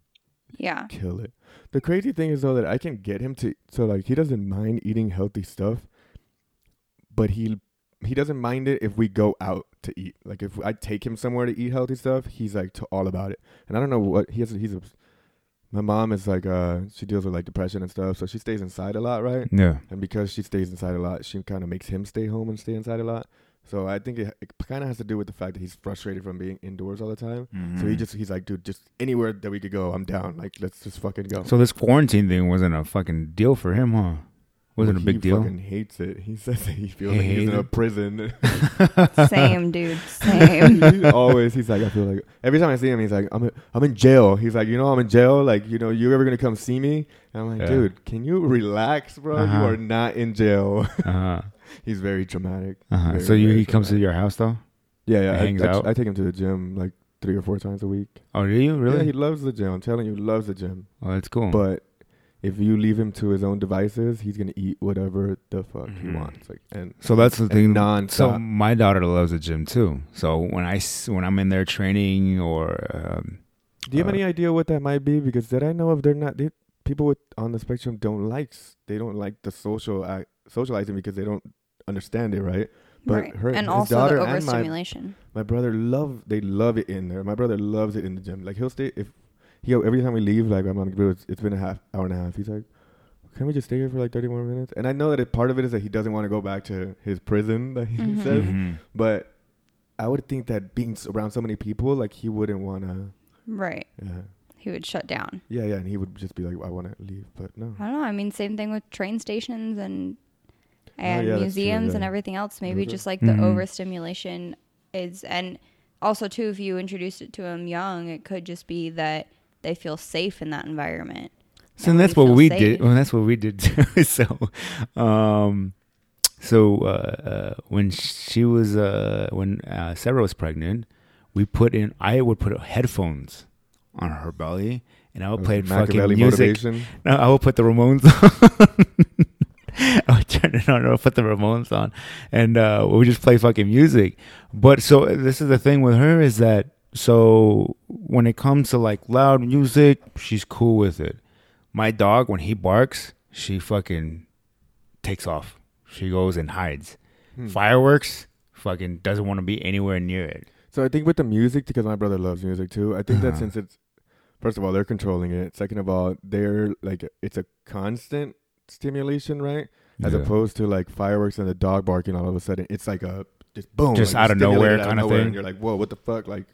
Yeah. kill it. The crazy thing is though that I can get him to so like he doesn't mind eating healthy stuff, but he he doesn't mind it if we go out to eat. Like if I take him somewhere to eat healthy stuff, he's like to all about it. And I don't know what he has. He's a my mom is like uh she deals with like depression and stuff, so she stays inside a lot, right? Yeah. And because she stays inside a lot, she kind of makes him stay home and stay inside a lot. So I think it, it kind of has to do with the fact that he's frustrated from being indoors all the time. So Mm. he just he's like, dude, just anywhere that we could go, I'm down. Like let's just fucking go. So this quarantine thing wasn't a fucking deal for him, huh? Wasn't a He big deal. Fucking hates it. He says that he feels He like he's hates in a prison. Same, dude. Same. he always he's like I feel like every time I see him he's like I'm in, I'm in jail. He's like you know I'm in jail. Like you know you ever gonna come see me? And I'm like Yeah. dude, can you relax, bro? Uh-huh. You are not in jail. Uh-huh. he's very dramatic. Uh-huh. Very, So you, very he comes to your house though? Yeah, yeah. He I, hangs I, out? I take him to the gym like three or four times a week. Oh, do you Yeah, really? he loves the gym. I'm telling you, he loves the gym. oh, that's cool. But if you leave him to his own devices, he's gonna eat whatever the fuck he Mhm. wants. Like and so that's the thing. Non-stop. So my daughter loves the gym too. So when I s- when I'm in there training or um, Do you have Uh, any idea what that might be? Because that I know of, they're not. They, people with on the spectrum don't like. They don't like the social act, socializing because they don't understand it, right? But right. her- and his also daughter the and my- overstimulation. My brother love. They love it in there. My brother loves it in the gym. Like he'll stay if he every time we leave. Like I'm on the it's, it's been a half hour and a half. He's like, can we just stay here for like 30 more minutes? And I know that it, part of it is that he doesn't want to go back to his prison that he Mhm. says. mhm. But I would think that being around so many people, like he wouldn't want to. Right. Yeah. He would shut down. Yeah, yeah, and he would just be like, "I want to leave," but no. I don't know. I mean, same thing with train stations and Oh, and yeah, that's true, museums and everything else. Maybe just like the Mhm. overstimulation is, and also too, if you introduced it to him young, it could just be that they feel safe in that environment. So And that's what we safe. did. Well, that's what we did too. so, um, so uh, uh, when she was uh, when uh, Sarah was pregnant, we put in. I would put headphones on her belly, and I would play fucking Machiavelli music. motivation. No, I would put the Ramones on. I would turn it on. I would put the Ramones on, and uh, we would just play fucking music. But so this is the thing with her is that so when it comes to like loud music, she's cool with it. My dog, when he barks, she fucking takes off. She goes and hides. Hmm. Fireworks, fucking doesn't want to be anywhere near it. So I think with the music, because my brother loves music too. I think that Uh-huh. since it's first of all they're controlling it. Second of all, they're like it's a constant stimulation, right? As Yeah. opposed to like fireworks and the dog barking all of a sudden. It's like a just boom, Just like, out of nowhere out kinda thing. And you're like, whoa, what the fuck? Like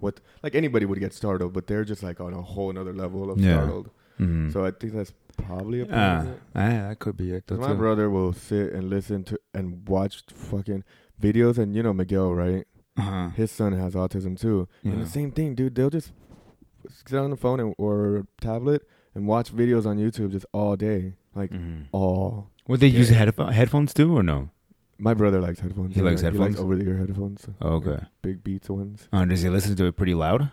what? Like anybody would get startled, but they're just like on a whole another level of Yeah. startled. Mhm. So I think that's probably a part Ah, ah, that could be it. my brother will sit and listen to and watch fucking videos, and you know Miguel, right? Uh-huh. His son has autism too, and the same thing, dude. They'll just sit on the phone and, or tablet and watch videos on YouTube just all day, like Mhm. all. Would they use Yeah. headpho- headphones too or no? My brother likes headphones. He likes He headphones? likes over the ear headphones. Oh, okay. like big Beats ones. Uh, does he listen to it pretty loud?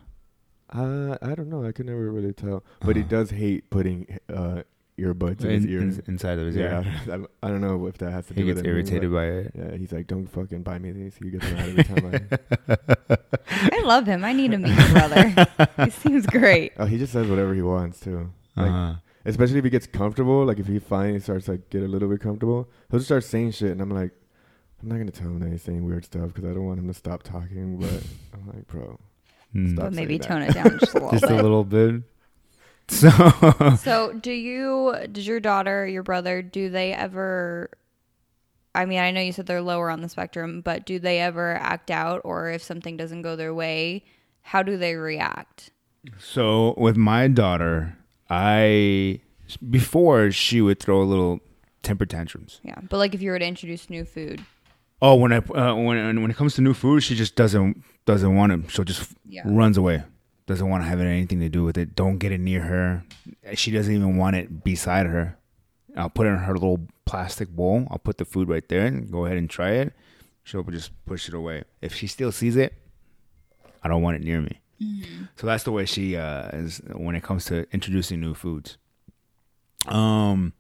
Uh, I don't know. I can never really tell, but he Uh-huh. does hate putting uh earbuds in, his ears. in- inside of his yeah, ear. I, I don't know if that has to do He with gets it. irritated by it. Yeah, he's like, don't fucking buy me these. He gets mad every time I. I love him. I need to meet your brother. he seems great. Oh, he just says whatever he wants too. Like, Uh-huh. especially if he gets comfortable. Like if he finally starts like get a little bit comfortable, he'll just start saying shit, and I'm like, I'm not gonna tell him that he's saying weird stuff because I don't want him to stop talking. But I'm like, bro, Mm. Stop But maybe saying tone that. it down just a little Just a bit. little bit. So So, do you, does your daughter, your brother, do they ever? I mean, I know you said they're lower on the spectrum, but do they ever act out, or if something doesn't go their way, how do they react? So with my daughter, I before she would throw a little temper tantrums. Yeah, but like if you were to introduce new food, Oh, when I uh, when when it comes to new food, she just doesn't doesn't want it. She'll just Yeah. runs away. Doesn't want to have anything to do with it. Don't get it near her. She doesn't even want it beside her. I'll put it in her little plastic bowl. I'll put the food right there and go ahead and try it. She'll just push it away. If she still sees it, I don't want it near me. So that's the way she uh, is when it comes to introducing new foods. Um,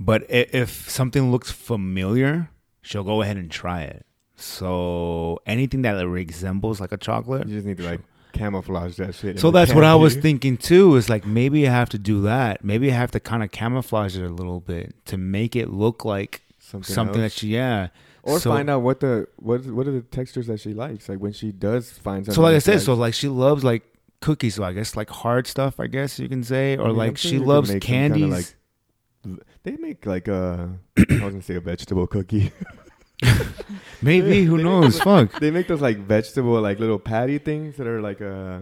but if something looks familiar, she'll go ahead and try it. So anything that resembles like a chocolate. you just need to like camouflage that shit. So that's what I was thinking too. Is like maybe I have to do that. Maybe I have to kind of camouflage it a little bit to make it look like Something, something, that she yeah. or so- find out what the what what are the textures that she likes. Like when she does find something. So like I said, so like she loves like cookies. So I guess like hard stuff. I guess you can say, or I mean, like sure she loves candies. like, They make like a I was gonna say a vegetable cookie. Maybe who knows? Fuck. they make those like vegetable like little patty things that are like uh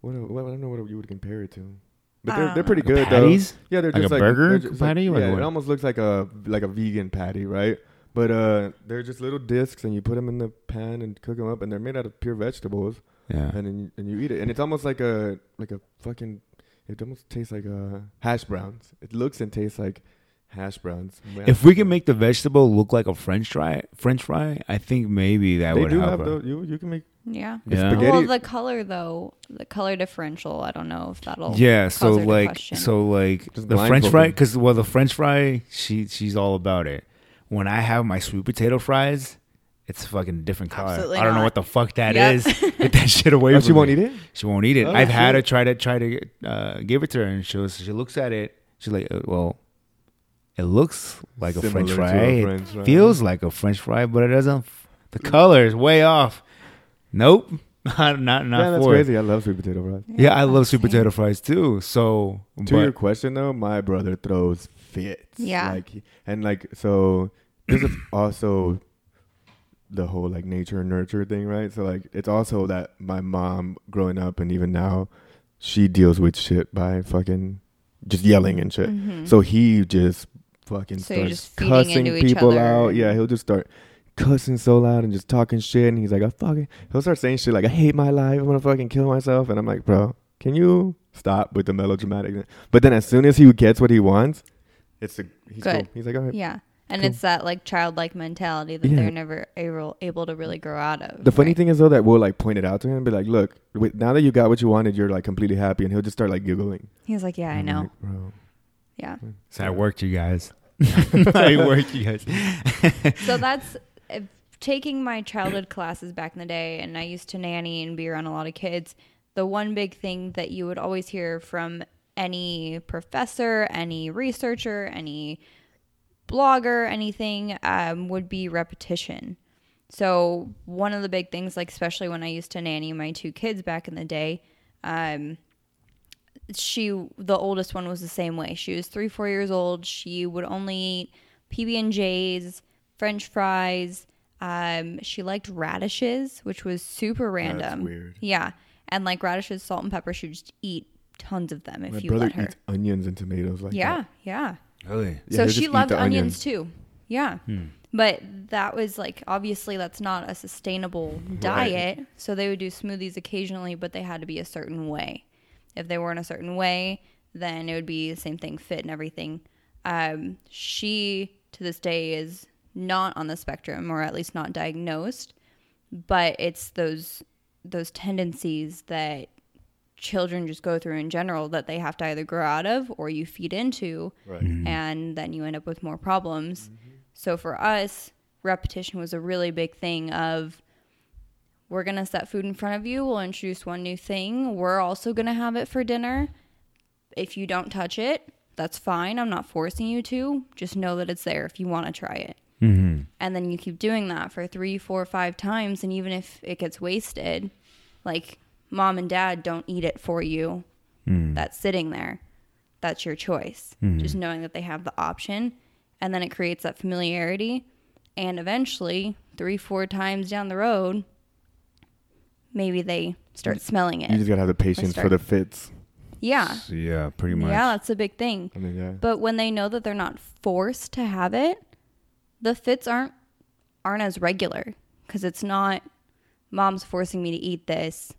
what, what I don't know what you would compare it to. But they're they're pretty a good though. patties? Yeah, they're just Like just a like burger just patty? Like, Like yeah, what? it almost looks like a like a vegan patty, right? But uh, they're just little discs, and you put them in the pan and cook them up, and they're made out of pure vegetables, Yeah. and then you, and you eat it, and it's almost like a like a fucking. It almost tastes like uh, hash browns. It looks and tastes like hash browns. If we can make the vegetable look like a French fry, French fry, I think maybe that they would do help have those. You you can make yeah. Yeah. spaghetti. Well, the color though, the color differential, I don't know if that'll. Yeah, so cause her to like, so like Just the French fry, because well, the French fry, she she's all about it. When I have my sweet potato fries, it's a fucking different color. Absolutely I don't know what the fuck that Yep. is. Get that shit away Oh, from she won't me. eat it. She won't eat it. Oh, I've had shit. her try to try to uh, give it to her, and she was she looks at it. She's like, uh, well, it looks like a French Similar fry. to a It French fry. feels like a French fry, but it doesn't. The color is way off. Nope, not not not yeah, that's for it. crazy. I love sweet potato fries. Yeah, I love sweet same. potato fries too. So, To but- your question though, my brother throws fits. Yeah. Like he- and like so this is also the whole like nature and nurture thing, right? So like it's also that my mom growing up and even now she deals with shit by fucking just yelling and shit. Mhm. So he just fucking So starts just cussing people other out. Yeah, he'll just start cussing so loud and just talking shit and he's like, I fucking he'll start saying shit like I hate my life, I'm gonna fucking kill myself and I'm like, bro, can you stop with the melodramatic but then as soon as he gets what he wants, it's a he's Good. cool. He's like, all right. Yeah. And Cool. it's that like childlike mentality that Yeah. they're never able, able to really grow out of. The funny right? thing is though that we'll like point it out to him, and be like, look, wait, now that you got what you wanted, you're like completely happy, and he'll just start like giggling. He's like, yeah, I know. like, bro. Yeah. so I worked you guys. I worked you guys. so that's if taking my childhood classes back in the day and i used to nanny and be around a lot of kids the one big thing that you would always hear from any professor any researcher any blogger anything um, would be repetition So one of the big things, like especially when I used to nanny my two kids back in the day, um, she the oldest one was the same way. She was three, four years old. She would only eat PB and J's, French fries. Um, she liked radishes, which was super random. weird. Yeah, and like radishes, salt and pepper. She would just eat tons of them if My you brother let her. eats onions and tomatoes like yeah, that. yeah. Really? Yeah, so he'll she loved onions onions. too. Yeah. But that was like obviously that's not a sustainable diet. So they would do smoothies occasionally, but they had to be a certain way. If they weren't a certain way, then it would be the same thing, fit and everything. Um, she to this day is not on the spectrum, or at least not diagnosed. But it's those those tendencies that children just go through in general that they have to either grow out of or you feed into Right. and then you end up with more problems. So for us, repetition was a really big thing of we're going to set food in front of you, we'll introduce one new thing, we're also going to have it for dinner. If you don't touch it, that's fine. I'm not forcing you to. Just know that it's there if you want to try it. Mm-hmm. And then you keep doing that for three, four, five times. And even if it gets wasted, like mom and dad don't eat it for you, hmm. that's sitting there. That's your choice. Hmm. Just knowing that they have the option. And then it creates that familiarity. And eventually, three, four times down the road, maybe they start smelling it You just gotta have the patience for the fits. Yeah. yeah, pretty much. Yeah, that's a big thing. I mean, yeah. But when they know that they're not forced to have it, the fits aren't aren't as regular because it's not mom's forcing me to eat this.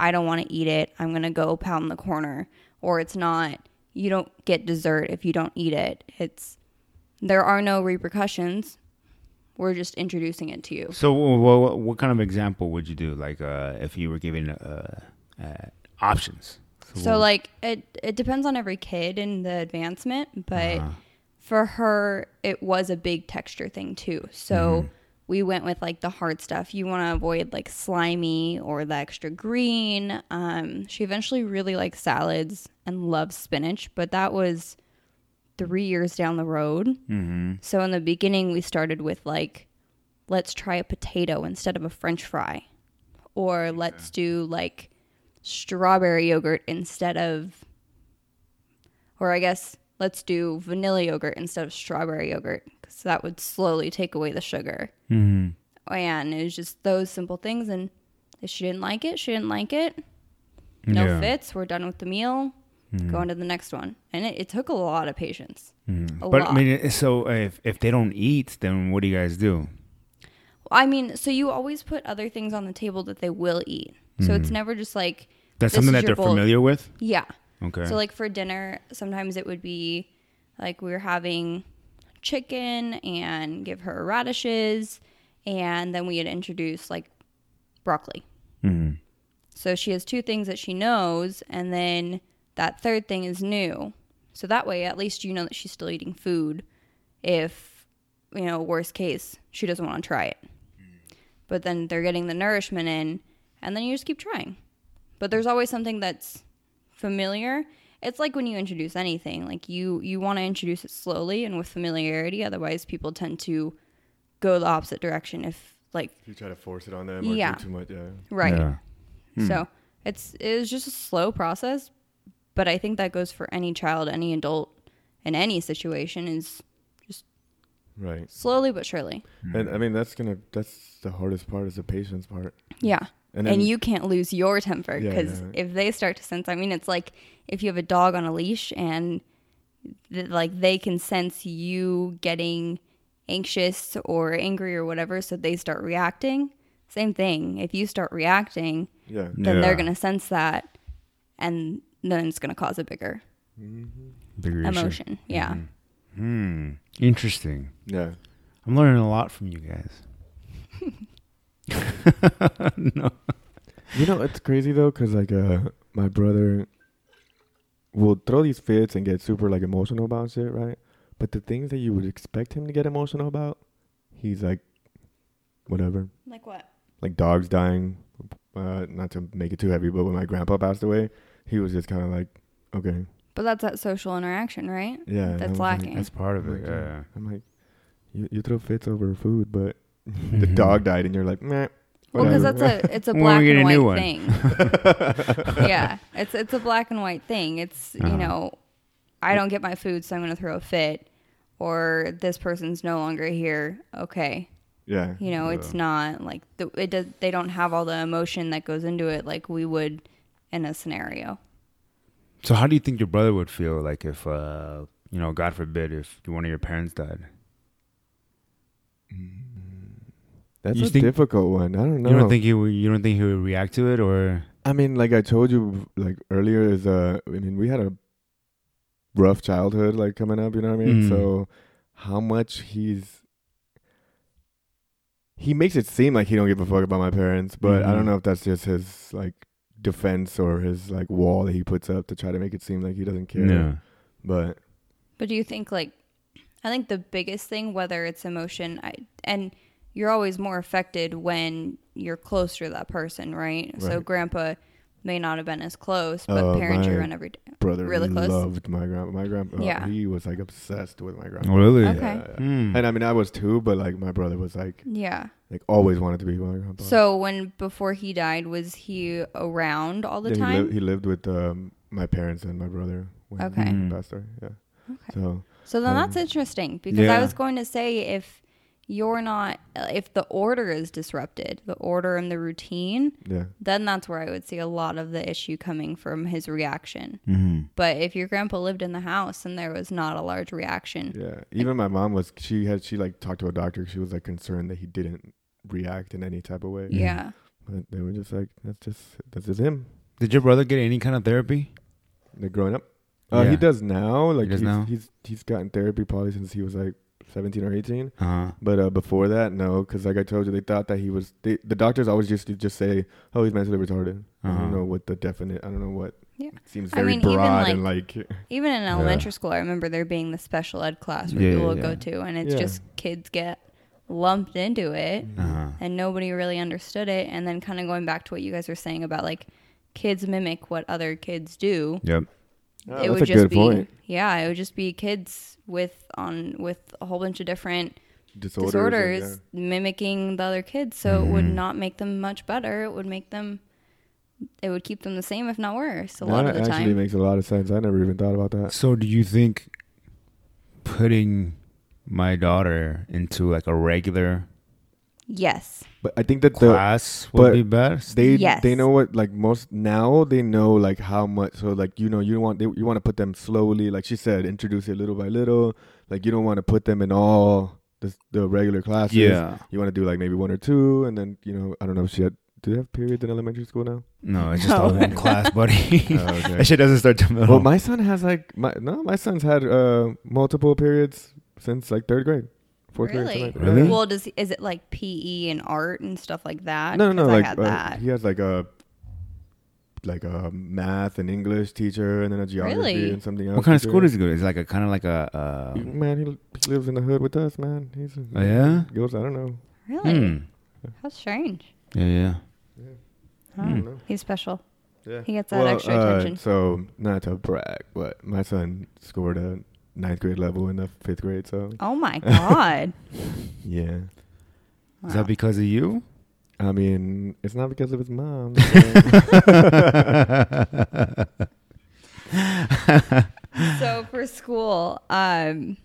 I don't want to eat it. I'm going to go pound the corner or it's not you don't get dessert if you don't eat it. It's there are no repercussions. We're just introducing it to you. So, what, what kind of example would you do? Like, uh, if you were giving uh, uh, options. So like it it depends on every kid and the advancement, but Uh-huh. for her it was a big texture thing too. So we went with like the hard stuff. You want to avoid like slimy or the extra green. Um, she eventually really likes salads and loves spinach, but that was three years down the road. Mm-hmm. So in the beginning, we started with like, let's try a potato instead of a French fry, or let's do like strawberry yogurt instead of, or I guess let's do vanilla yogurt instead of strawberry yogurt because that would slowly take away the sugar. Mm-hmm. And it was just those simple things. And if she didn't like it, she didn't like it. No yeah. fits. We're done with the meal. Go on to the next one. And it, it took a lot of patience. Mhm. A But lot. I mean, so if if they don't eat, then what do you guys do? I mean, so you always put other things on the table that they will eat. So it's never just like That's something that they're bowl. familiar with. yeah. Okay. So like for dinner, sometimes it would be like we were having chicken and give her radishes, and then we had introduced like broccoli. Mhm. So she has two things that she knows, and then that third thing is new. So that way, at least you know that she's still eating food. If, you know, worst case, she doesn't want to try it. But then they're getting the nourishment in, and then you just keep trying. But there's always something that's familiar. It's like when you introduce anything, like you you want to introduce it slowly and with familiarity. Otherwise, people tend to go the opposite direction. If like If you try to force it on them Yeah. or do too much, yeah. right, Yeah. Hmm. so it's it was just a slow process, but I think that goes for any child, any adult, in any situation is just Right. slowly but surely. And I mean that's gonna that's the hardest part is the patience part. Yeah. And, And, you can't lose your temper Yeah, because yeah. if they start to sense, I mean, it's like if you have a dog on a leash and th- like they can sense you getting anxious or angry or whatever, so they start reacting. Same thing. If you start reacting, yeah. then Yeah. they're gonna sense that, and then it's gonna cause a bigger Bigger issue. emotion. Yeah. Hmm. Interesting. Yeah. I'm learning a lot from you guys. no. You know, it's crazy though, cause like uh, my brother will throw these fits and get super like emotional about shit, right? But the things that you would expect him to get emotional about, he's like, whatever. Like what? Like dogs dying. Uh, not to make it too heavy, but when my grandpa passed away, he was just kind of like, okay, But that's that social interaction, right? yeah. That's was like- lacking. That's part of it. like, Yeah. I'm like, you you throw fits over food, but the Mhm. dog died, and you're like, meh. Well, because that's a it's a When black we get and a new white one. thing. yeah, it's it's a black and white thing. It's Uh-huh. you know, I don't get my food, so I'm going to throw a fit, or this person's no longer here. Okay, yeah, you know, it's not like the, it does. They don't have all the emotion that goes into it like we would in a scenario. So how do you think your brother would feel like if uh you know, God forbid if one of your parents died? That's You a think- difficult one. I don't know. You don't think he would you don't think he would react to it or I mean, like I told you, like earlier, is uh, I mean, we had a rough childhood, like coming up. You know what I mean? Mm. So, how much he's he makes it seem like he don't give a fuck about my parents, but I Mhm. don't know if that's just his like defense or his like wall that he puts up to try to make it seem like he doesn't care. Yeah. But But do you think like I think the biggest thing, whether it's emotion, I, and you're always more affected when you're closer to that person, right? So grandpa may not have been as close, but Oh, parents you my- run every day. brother Really close? loved my grandpa. My grandpa, Yeah. he was like obsessed with my grandpa. Oh, really? Okay. Yeah, yeah. Hmm. And I mean, I was too, but like my brother was like, Yeah. like always wanted to be with my grandpa. So when before he died, was he around all the Yeah, time? He, li- he lived with um, my parents and my brother when Okay. he Mm. passed away. Yeah. Okay. So So then that's Um, interesting because I was going to say if you're not if the order is disrupted, the order and the routine, yeah, then that's where I would see a lot of the issue coming from his reaction. Mhm. But if your grandpa lived in the house and there was not a large reaction, yeah. Even my mom was. She had. She like talked to a doctor. She was like concerned that he didn't react in any type of way. yeah. But they were just like, that's just that's just him. Did your brother get any kind of therapy? Like growing up. Uh, Yeah. He does now. Like does he's, now? he's he's gotten therapy probably since he was like seventeen or eighteen. Uh-huh. But uh, before that, no, because like I told you, they thought that he was. They, the doctors always just to just say, "Oh, he's mentally retarded." I Uh-huh. don't know what the definite. I don't know what. Yeah. It seems I very mean, even, broad and like. Even in elementary school, I remember there being the special ed class where Yeah, people would yeah. go to, and it's Yeah. just kids get lumped into it, Uh-huh. and nobody really understood it. And then kind of going back to what you guys were saying about like kids mimic what other kids do. Yep. Oh, it that's would a just good be point. yeah, it would just be kids with on with a whole bunch of different Disorders. disorders, and, mimicking the other kids. So it would Mhm. not make them much better. It would make them. It would keep them the same, if not worse, a yeah. lot of the actually time. makes a lot of sense. I never even thought about that. So do you think putting my daughter into like a regular yes. But I think that the class would but be best? they Yes. they know what like most now they know like how much so like you know you want they, you want to put them slowly like she said introduce it little by little like you don't want to put them in all the the regular classes yeah. you want to do like maybe one or two and then you know I don't know if she had do they have periods in elementary school now No, it's just No. all one class, buddy. Oh, okay. that shit doesn't start till middle. well my son has like my no my son's had uh multiple periods since like third grade fourth grade Really? something like. Really? Well, does is it like PE and art and stuff like that? no no no 'Cause like I had uh, he has like a like a math and English teacher and then a geography Really? and something else. what kind of school does he go to? Is it like a kind of like a uh, man, he, he lives in the hood with us, man. He's Oh, yeah? Goes, I don't know. Really? hmm. How strange. Yeah, yeah. Huh. Hmm. know. He's special. Yeah. He gets that extra uh, attention. So not to brag, but my son scored a ninth grade level in the fifth grade. So Oh my god. yeah, Is that because of you? I mean, it's not because of his mom. so for school, um,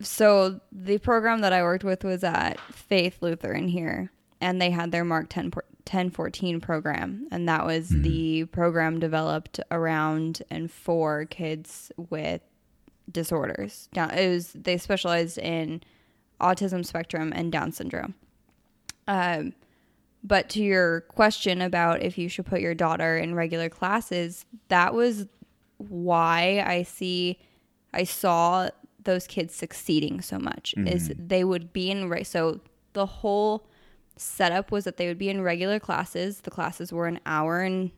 so the program that I worked with was at Faith Lutheran here, and they had their Mark 10, por- 1014 program, and that was the program developed around and for kids with disorders. Down, it was they specialized in autism spectrum and Down syndrome. Um, but to your question about if you should put your daughter in regular classes, that was why I see I saw those kids succeeding so much is they would be in re- so the whole setup was that they would be in regular classes. The classes were an hour and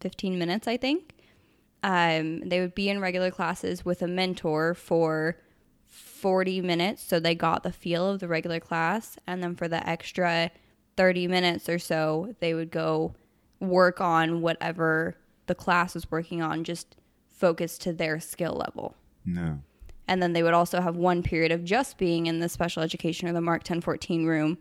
15 minutes, I think. Um, they would be in regular classes with a mentor for 40 minutes so they got the feel of the regular class and then for the extra 30 minutes or so they would go work on whatever the class was working on just focused to their skill level No. And then they would also have one period of just being in the special education or the Mark 1014 room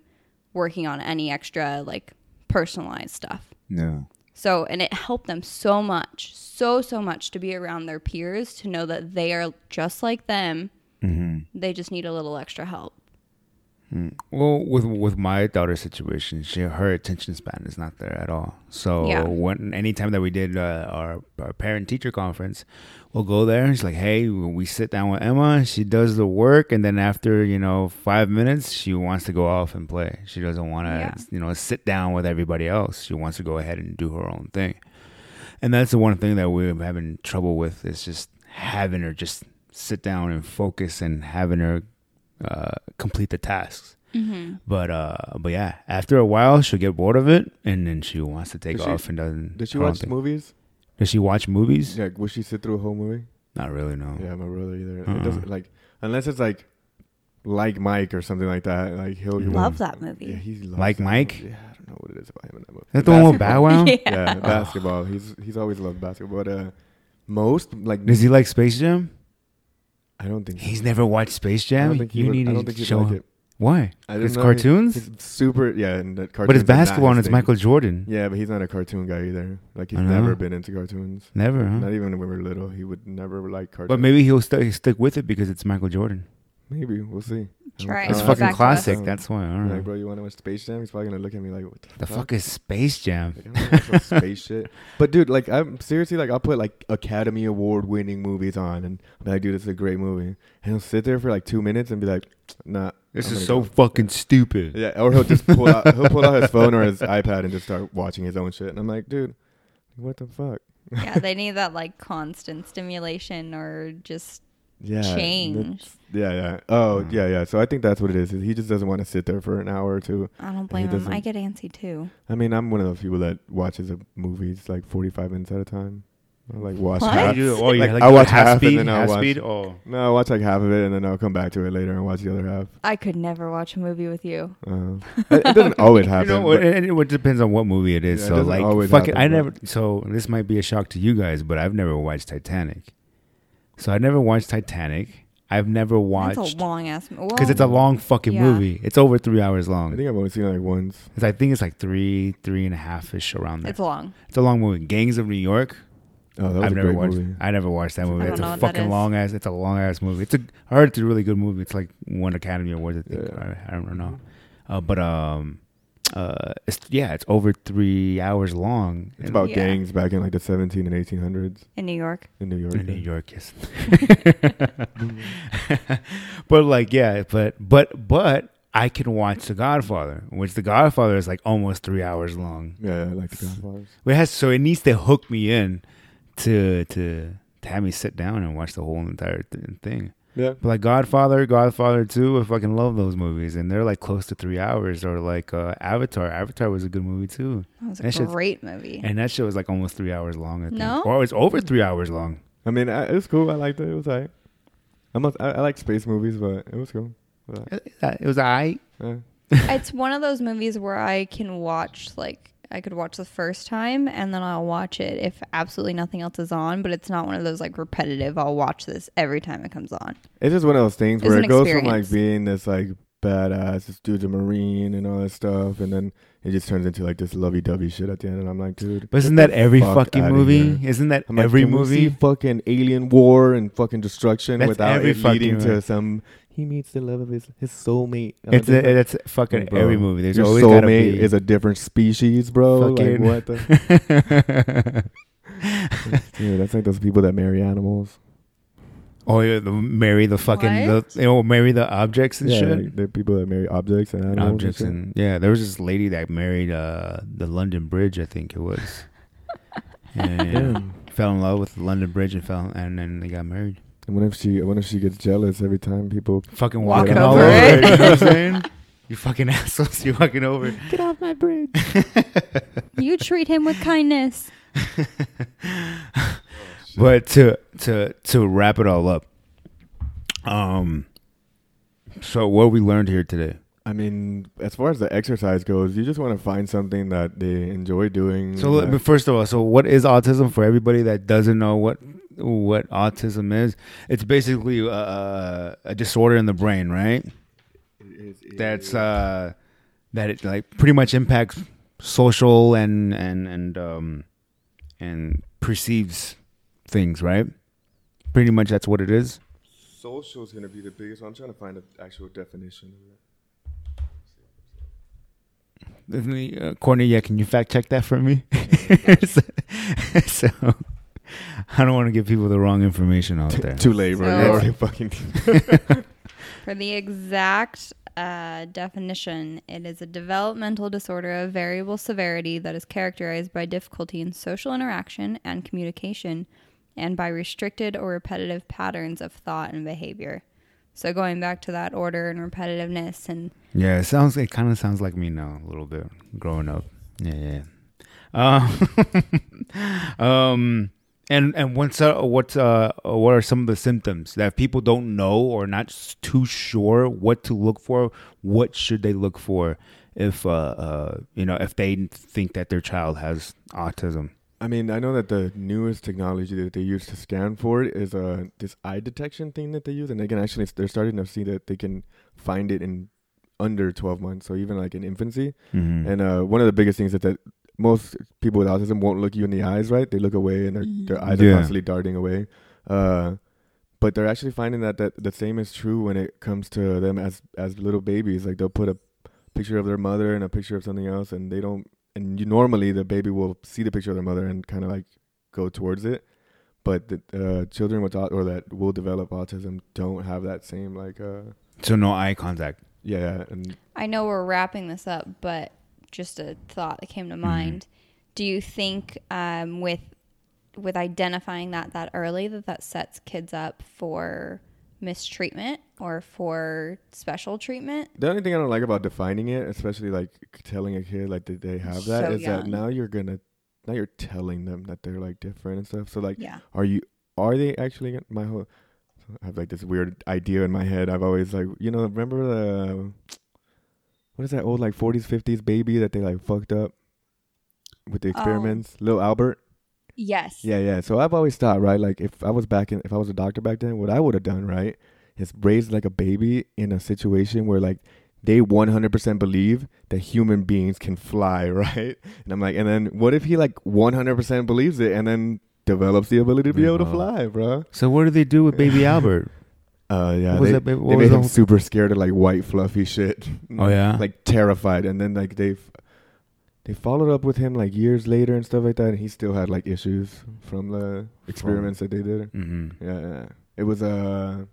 working on any extra like personalized stuff. Yeah. So, and it helped them so much, so, so much to be around their peers to know that they are just like them. Mm-hmm. They just need a little extra help. Well, with with my daughter's situation, she her attention span is not there at all. So Yeah. when anytime that we did uh, our our parent teacher conference, we'll go there. and It's like, hey, we sit down with Emma. She does the work, and then after you know five minutes, she wants to go off and play. She doesn't want to Yeah. you know sit down with everybody else. She wants to go ahead and do her own thing. And that's the one thing that we're having trouble with is just having her just sit down and focus and having her uh, complete the tasks. Mm-hmm. But uh, but yeah, after a while, she'll get bored of it, and then she wants to take Did she- off and doesn't. Did she watch think- movies? Does she watch movies? Yeah, would she sit through a whole movie? Not really. No. Yeah, my brother either. Uh-uh. It doesn't like unless it's like like Mike or something like that. Like he'll he Love won't- that movie. Yeah, he Like Mike? movie. Yeah, I don't know what it is about him in that movie. Is that the one with Bow Wow? yeah. Yeah, basketball. He's he's always loved basketball. But uh, most like Does he like Space Jam? I don't think He's never watched Space I Jam. don't think he you would, need I to don't think he'd show like him. it. Why? I It's know. cartoons, He's super. Yeah, and cartoons. but it's are not basketball and his it's thing. Michael Jordan. Yeah, but he's not a cartoon guy either. Like he's I know. never been into cartoons. Never, huh? Not even when we were little. He would never like cartoons. But maybe he'll st- stick with it because it's Michael Jordan. maybe we'll see. Try Uh, It's Get fucking back classic. That's why. I. Like, bro, you want to watch Space Jam? He's probably gonna look at me like, what the, the fuck is Space Jam? Like, I don't know, some space shit. But dude, like I'm seriously like I'll put like Academy Award winning movies on and I'll be like, dude, this is a great movie. And he'll sit there for like two minutes and be like, nah. This I'm is so go." fucking stupid. Yeah, or he'll just pull out he'll pull out his phone or his iPad and just start watching his own shit. And I'm like, dude, what the fuck? yeah, they need that like constant stimulation or just Yeah. change. that's- Yeah, yeah. Oh, Mm. yeah, yeah. So I think that's what it is. is He just doesn't want to sit there for an hour or two. I don't blame him. I get antsy too. I mean, I'm one of those people that watches a movies like 45 minutes at a time. I like watch What? half. You do- oh, you Like, like, I watch half half and speed, then I'll watch- speed. Oh, No, I'll watch like half of it and then I'll come back to it later and watch the other half. I could never watch a movie with you. Uh, it, it doesn't always you happen. know, but- it, it, it depends on what movie it is. Yeah, so doesn't like, always fucking, happen, I never. So this might be a shock to you guys, but I've never watched Titanic. So I never watched Titanic. I've never watched That's a long ass movie. because it's a long fucking Yeah. movie. It's over three hours long. I think I've only seen it like once. It's- I think it's like three, three and a half ish around there. It's long. It's a long movie. Gangs of New York. Oh, that was I've a never great watched. movie. I never watched that movie. I It's don't know a what that fucking long ass. It's a long ass movie. It's a. I heard it's a really good movie. It's like won Academy Awards. I think. Yeah. I, I don't know. Uh, but um, uh, it's yeah, it's over three hours long. It's about Yeah. gangs back in like the 17 and 1800s In New York. in New York. in New. York, yes. but like, yeah, but but but I can watch The Godfather, which The Godfather is like almost three hours long. Yeah, yeah, like the Godfathers. It has so it needs to hook me in to to to have me sit down and watch the whole entire th- thing. Yeah. But like Godfather, Godfather Two, I fucking love those movies, and they're like close to three hours. Or like uh, Avatar, Avatar was a good movie too, That was a That shit's- great movie. and that shit was like almost three hours long. I think. No? or it's over three hours long. I mean, I, it was cool. I liked it. It was alright. I'm not, I, I like space movies, but it was cool. But, It was alright. uh, it's one of those movies where I can watch like I could watch the first time and then I'll watch it if absolutely nothing else is on, but it's not one of those like repetitive. I'll watch this every time it comes on. it's just one of those things It's where it goes from like being this like badass, this dude's a marine and all that stuff, and then it just turns into like this lovey-dovey shit at the end. And I'm like, dude, But isn't that every fuck fucking movie? here. Isn't that I'm every can we see movie? fucking alien war and fucking destruction That's without every it leading fucking- to some. He meets the love of his his soulmate. I'm It's a, it's fucking bro, every movie. There's your always gotta soulmate be is a different species, bro. Fucking- Like what the? Dude, that's like those people that marry animals. oh yeah, the marry the fucking What? the you know marry the objects and yeah, shit. like, they're people that marry objects and animals. objects and, shit. and yeah, there was this lady that married uh the London Bridge, I think it was. and Damn. fell in love with the London Bridge and fell and then they got married. And what if she? What if she gets jealous every time people Fucking Walk walking all over over it. it. You know what I'm saying? You fucking assholes, you walking over. get off my bridge? You treat him with kindness. But to to to wrap it all up, um, so what we learned here today. I mean, as far as the exercise goes, you just want to find something that they enjoy doing. So let- first of all, so what is autism for everybody that doesn't know what what autism is, it's basically a, a, a disorder in the brain, right? That's uh, that it like pretty much impacts social and and and um and perceives things, right? Pretty much that's what it is. social is gonna be the biggest. one. I'm trying to find an actual definition. of it. Definitely, uh, Courtney, yeah, can you fact check that for me? so, I don't want to give people the wrong information out there. Too late, bro. So- You're already fucking. For the exact uh, definition, it is a developmental disorder of variable severity that is characterized by difficulty in social interaction and communication and by restricted or repetitive patterns of thought and behavior. So, going back to that order and repetitiveness, and Yeah, it sounds. It kind of sounds like me now a little bit growing up. Yeah, yeah. Uh, um, and and what's uh, what's uh what are some of the symptoms that people don't know or not too sure what to look for? What should they look for if uh uh you know if they think that their child has autism? I mean, I know that the newest technology that they use to scan for it is uh, this eye detection thing that they use, and they can actually they're starting to see that they can find it in under 12 months, so even like in infancy. Mm-hmm. And uh, one of the biggest things that, that most people with autism won't look you in the eyes, right? They look away, and their their eyes Yeah. are constantly darting away. Uh, but they're actually finding that, that the same is true when it comes to them as as little babies. Like they'll put a picture of their mother and a picture of something else, and they don't. And you normally the baby will see the picture of their mother and kind of like go towards it. But the uh, children with au- or that will develop autism don't have that same like uh so no eye contact. yeah and I know we're wrapping this up, but just a thought that came to mind. Do you think um, with with identifying that that early that that sets kids up for mistreatment or for special treatment? The only thing I don't like about defining it, especially like telling a kid like that they have that, is So that young. now you're gonna now you're telling them that they're like different and stuff. So like, Yeah. are you are they actually gonna- my whole? I have like this weird idea in my head. I've always like you know remember the what is that old like 40s 50s baby that they like fucked up with the Oh. experiments, little Albert. Yes. Yeah, yeah. So I've always thought, right, like if I was back in, if I was a doctor back then, what I would have done, right, is raised like a baby in a situation where like they 100% believe that human beings can fly, right? And I'm like, and then what if he like 100% believes it and then develops the ability to be able to fly, bro? So what do they do with baby Albert? Uh, yeah. What was they, that what they was made him super scared of like white fluffy shit. Oh yeah. like terrified, and then like they they followed up with him like years later and stuff like that, and he still had like issues from the experiments that they did. hmm Yeah, yeah. It was uh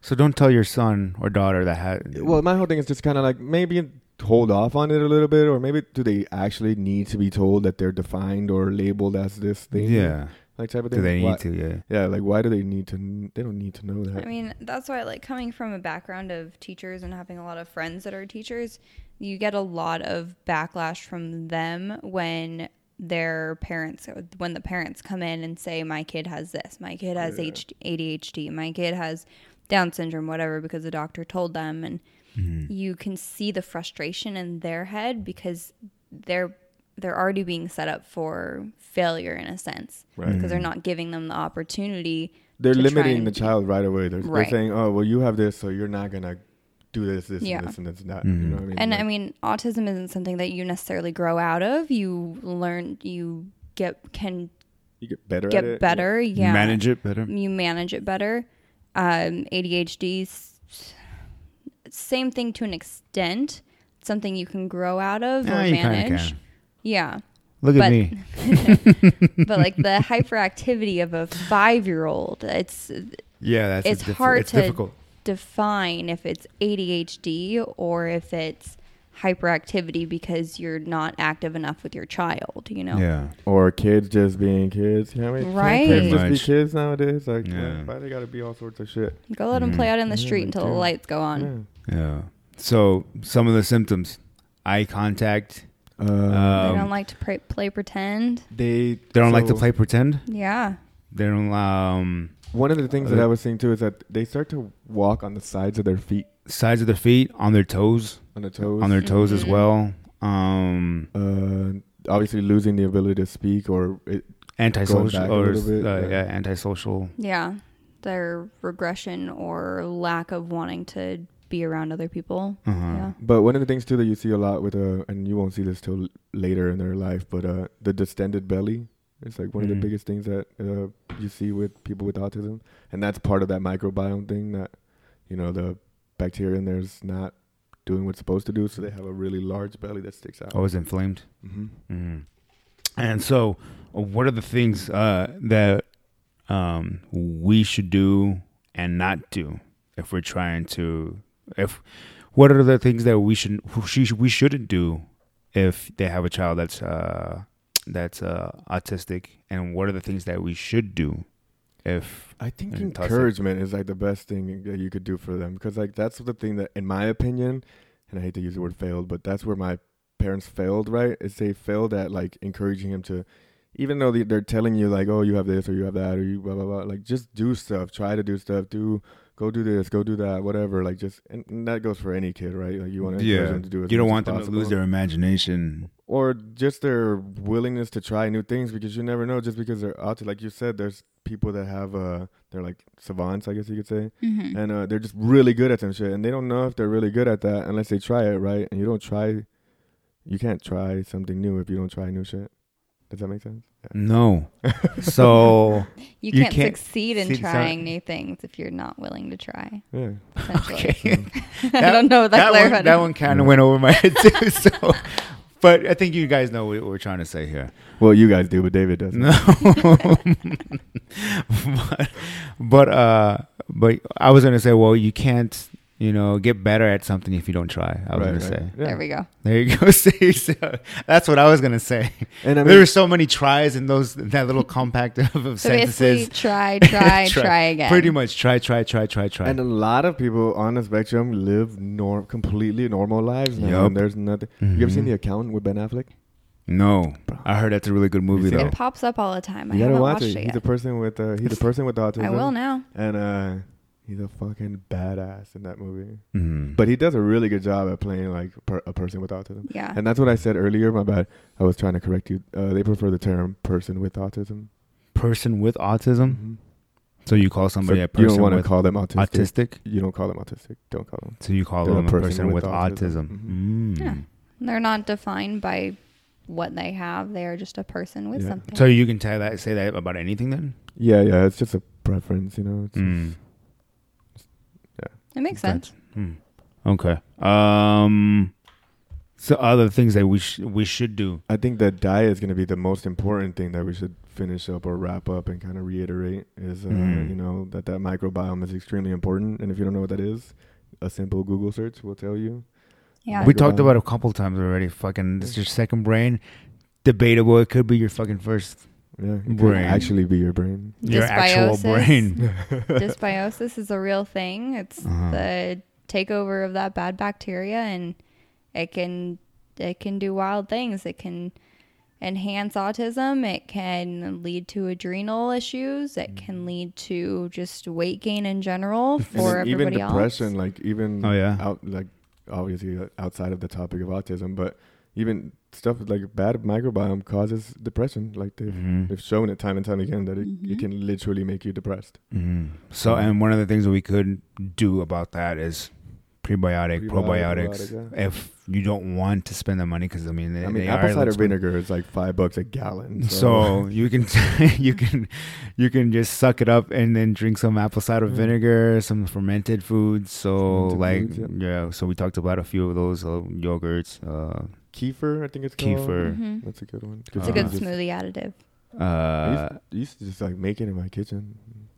So don't tell your son or daughter that had. well, my whole thing is just kind of like maybe hold off on it a little bit, or maybe do they actually need to be told that they're defined or labeled as this thing? yeah. Like type of Do thing. they Why- need to? Yeah. Yeah, like why do they need to? They don't need to know that. I mean, that's why, like, coming from a background of teachers and having a lot of friends that are teachers, you get a lot of backlash from them when their parents, when the parents come in and say, my kid has this, my kid has Yeah. ADHD, my kid has Down syndrome, whatever, because the doctor told them. And Mm-hmm. you can see the frustration in their head because they're they're already being set up for failure in a sense right. because they're not giving them the opportunity They're to try limiting and- the child right away. They're, they're saying, "Oh, well, you have this, so you're not gonna do this, this, Yeah. and this, and this, and that." Mhm. You know what I mean? And Like, I mean, autism isn't something that you necessarily grow out of. You learn, you get can you get better at get it. better. Yeah, Manage it better. You manage it better. Um, ADHD, 's- same thing to an extent. Something you can grow out of Yeah, or you kinda manage. Can. Yeah, Look but at me. but like the hyperactivity of a five-year-old, it's Yeah, that's it's diff- hard it's to- difficult. define if it's ADHD or if it's hyperactivity because you're not active enough with your child, you know? Yeah. or kids just being kids. You know what I mean? Right. Kids just be kids nowadays. Like, Yeah. why, why they gotta be all sorts of shit? Go let them Mhm. play out in the street they until the lights go on. Yeah. Yeah. So some of the symptoms: eye contact. Uh, They Um, don't like to play, play pretend. they They don't like to play pretend. Yeah. They don't. Um, One of the things that Uh, I was seeing too is that they start to walk on the sides of their feet, sides of their feet, on their toes, on the toes. on their toes as Mhm. well. Um, uh, obviously losing the ability to speak or it, antisocial or bit, uh, yeah. yeah, antisocial. Yeah. Their regression or lack of wanting to be around other people. Uh-huh. Yeah. But one of the things too that you see a lot with uh, and you won't see this till later in their life, but uh, the distended belly is like one of Mhm. the biggest things that uh, you see with people with autism, and that's part of that microbiome thing that you know the bacteria in there's not doing what's supposed to do, so they have a really large belly that sticks out. Always inflamed. hmm Mm. And so, what are the things uh, that um, we should do and not do if we're trying to? If what are the things that we should she, we shouldn't do if they have a child that's uh, that's uh, autistic, and what are the things that we should do if I think And toss it. encouragement is like the best thing that you could do for them because like that's the thing that, in my opinion, and I hate to use the word failed, but that's where my parents failed. Right? Is they failed at like encouraging him to, even though they- they're telling you like, oh, you have this or you have that or you blah blah blah. Like just do stuff. Try to do stuff. Do go do this. Go do that. Whatever. Like just and, and that goes for any kid, right? Like you want to encourage yeah them to do. As you don't want as them to lose their imagination. or just their willingness to try new things because you never know just because they're out like you said there's people that have uh they're like savants i guess you could say Mm-hmm. and uh they're just really good at some shit and they don't know if they're really good at that unless they try it right and you don't try you can't try something new if you don't try new shit does that make sense No, so You You can't, can't succeed in see trying new things if you're not willing to try. yeah Essentially. okay. I don't know that, that one, that one kind of Yeah. went over my head too. So, but I think you guys know what we're trying to say here. well you guys do but david doesn't No, but, but uh, but I was gonna say, well, you can't, you know, get better at something if you don't try. I was Right, gonna right. say. Yeah. There we go. There you go. See, so that's what I was gonna say. and i there mean were so many tries in those that little compact of, of So sentences. try, try, Try. try, again. Pretty much try, try, try, try, try. and a lot of people on the spectrum live norm completely normal lives now Yup. and there's nothing you ever seen Mhm. the accountant with ben affleck No, Bro. I heard that's a really good movie though. It pops up all the time. I gotta haven't watch watched it. it, He's the person with uh, he's the person with the autism. I will now. And uh, he's a fucking badass in that movie. Mhm. But he does a really good job at playing like per- a person with autism. Yeah. And that's what I said earlier. My bad. I was trying to correct you. Uh, they prefer the term person with autism. person with autism. Mhm. So you call somebody So a you don't want to call them autistic. autistic. You don't call them autistic. Don't call them. So you call They're them a person, person with, with autism. autism. Mm. Yeah. They're not defined by what they have. They are just a person with Yeah. something. So you can tell that say that about anything then. Yeah, yeah. It's just a preference, you know. It's Mm. It makes sense. Hmm. Okay. Um. So other things that we sh- we should do. I think that diet is going to be the most important thing that we should finish up or wrap up and kind of reiterate is, uh, Mhm. you know, that that microbiome is extremely important. And if you don't know what that is, a simple Google search will tell you. Yeah. we talked about it a couple times already. Fucking, it's your second brain. Debatable. It could be your fucking first. Yeah, it could Brain. actually be your brain. Your actual Dysbiosis. brain. Dysbiosis is a real thing. It's Uh-huh. the takeover of that bad bacteria, and it can it can do wild things. It can enhance autism. It can lead to adrenal issues. It can lead to just weight gain in general And for then even depression, else. like even Oh yeah. out like obviously uh, outside of the topic of autism, but even stuff like bad microbiome causes depression. Like they've Mhm. they've shown it time and time again that it, Mhm. it can literally make you depressed. Mhm. So, and one of the things that we could do about that is prebiotic, Prebiotic, probiotics. probiotic, If you don't want to spend the money, because I mean, they, I mean, they apple are cider vinegar is like five bucks a gallon. So you can you can you can just suck it up and then drink some apple cider Yeah. vinegar, some fermented foods. So Fermented like foods, yeah. so we talked about a few of those uh, yogurts. Uh, kefir, I think it's called. Kefir. Mhm. That's a good one. It's a good Uh, just, smoothie additive. I uh, used, I used to just like make it in my kitchen.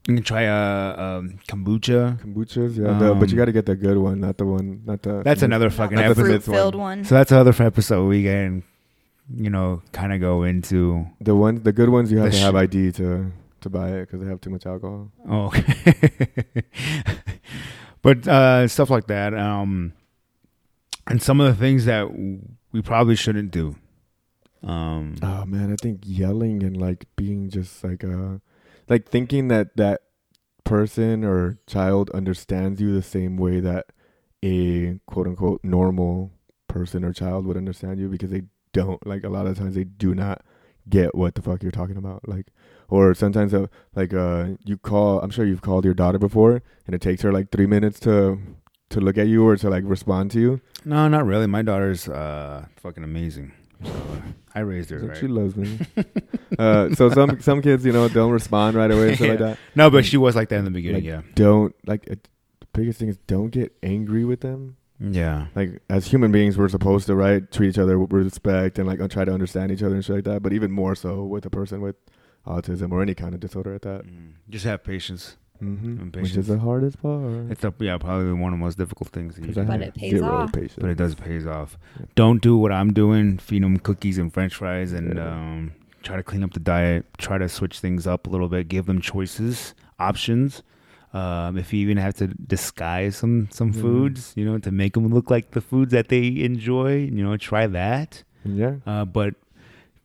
you can try uh, um, kombucha. Kombuchas, yeah, the, but you Um, got to get the good one, not the one, not the. That's the- another Not fucking the episode. the myth fruit filled one. So that's another episode we can, you know, kind of go into. The ones, the good ones, you have The to have ID to to buy it because they have too much alcohol. Oh, okay. but uh, stuff like that, um, and some of the things that we probably shouldn't do. Um, Oh man, I think yelling and like being just like uh, like thinking that that person or child understands you the same way that a quote unquote normal person or child would understand you because they don't. Like a lot of times they do not get what the fuck you're talking about. Like, or sometimes like uh, you call. I'm sure you've called your daughter before, and it takes her like three minutes to to look at you or to like respond to you. No, not really. My daughter's uh, fucking amazing. So I raised her right. She loves me. uh, so some some kids, you know, don't respond right away and stuff like that. No, but she was like that in the beginning. Like, yeah, Don't like it, the biggest thing is don't get angry with them. yeah. Like as human beings, we're supposed to right treat each other with respect and like uh, try to understand each other and shit like that. But even more so with a person with autism or any kind of disorder at that. Mm. Just have patience. Mm-hmm. And Which is the hardest part. It's a, yeah, probably one of the most difficult things. that you 'Cause do. But it pays off. patience. but it does pays off. Yeah. Don't do what I'm doing. Feed them cookies and French fries, and Yeah. um, try to clean up the diet. Try to switch things up a little bit. Give them choices, options. Um, if you even have to disguise some some Mhm. foods, you know, to make them look like the foods that they enjoy, you know, try that. Yeah. Uh, but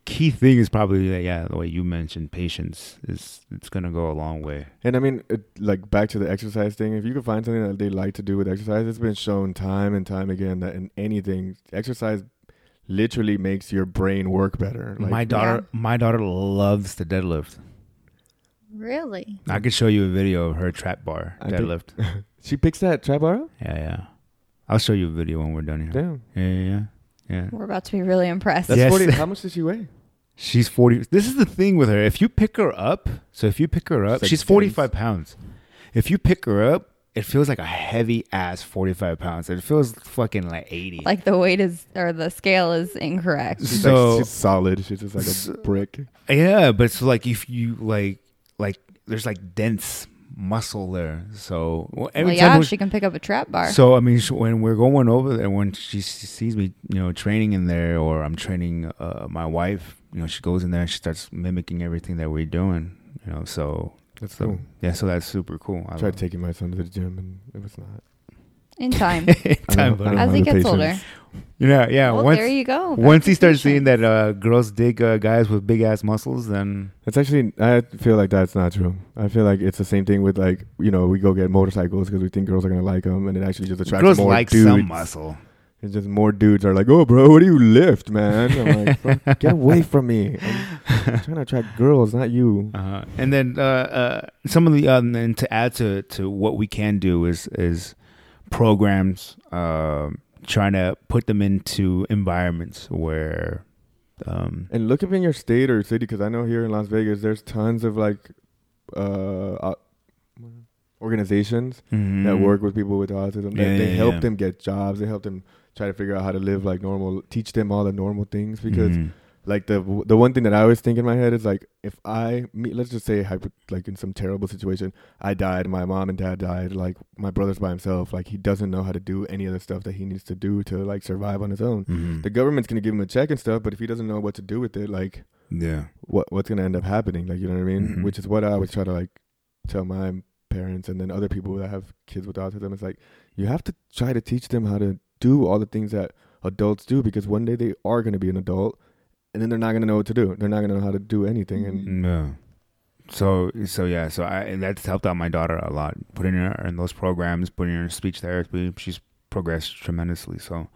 key thing is probably that, yeah, the way you mentioned, patience is it's gonna go a long way. And I mean, it, like back to the exercise thing. If you can find something that they like to do with exercise, it's been shown time and time again that in anything, exercise literally makes your brain work better. Like, my daughter, my daughter loves to deadlift. Really? I could show you a video of her trap bar I think- deadlift. she picks that trap bar up. Yeah, yeah. I'll show you a video when we're done here. Damn, Yeah, yeah, yeah. yeah. We're about to be really impressed. that's Yes. forty. How much does she weigh? She's 40. This is the thing with her. If you pick her up, so if you pick her up, It's like she's dense. 45 pounds. If you pick her up, it feels like a heavy ass 45 pounds. It feels fucking like 80. Like the weight is, or the scale is incorrect. She's So- like, she's solid. She's just like a So- brick. yeah, but it's like if you like, like, there's like dense muscle there. So well, Well, every yeah, time we- she can pick up a trap bar. So I mean, sh- when we're going over there, when she sees me, you know, training in there, or I'm training uh, my wife, you know, she goes in there and she starts mimicking everything that we're doing, you know. So That's so cool. yeah, so that's super cool. I I tried taking my son to the gym and it was not. In time. it. I Time, don't- I As he gets patience. older. yeah, yeah. well, once there you go. Back once he starts seeing that uh, girls dig uh, guys with big ass muscles, then That's actually. I feel like that's not true. I feel like it's the same thing with like you know we go get motorcycles because we think girls are gonna like them, and it actually just attracts girls more like dudes. some muscle. It's just more dudes are like, "Oh, bro, what do you lift, man?" I'm like, "Get away from me! I'm trying to attract girls, not you." Uh, and then uh, uh, some of the um, and to add to to what we can do is is programs um trying to put them into environments where um, And look up in your state or city because I know here in Las Vegas, there's tons of like uh, uh organizations that mhm. work with people with autism. They, Yeah, they yeah, help yeah. them get jobs. They help them try to figure out how to live like normal. Teach them all the normal things because Mhm. Like the the one thing that I always think in my head is like if I me, let's just say like in some terrible situation I died my mom and dad died like my brother's by himself like he doesn't know how to do any of the stuff that he needs to do to like survive on his own. Mhm. the government's gonna give him a check and stuff but if he doesn't know what to do with it like yeah. what what's gonna end up happening? Like you know what I mean? Mhm. which is what I always try to like tell my parents and then other people that have kids with autism. It's like you have to try to teach them how to do all the things that adults do because one day they are going to be an adult and then they're not going to know what to do they're not going to know how to do anything and Yeah. So so yeah, so I and that's helped out my daughter a lot. Putting her in those programs, putting her in speech therapy, she's progressed tremendously. So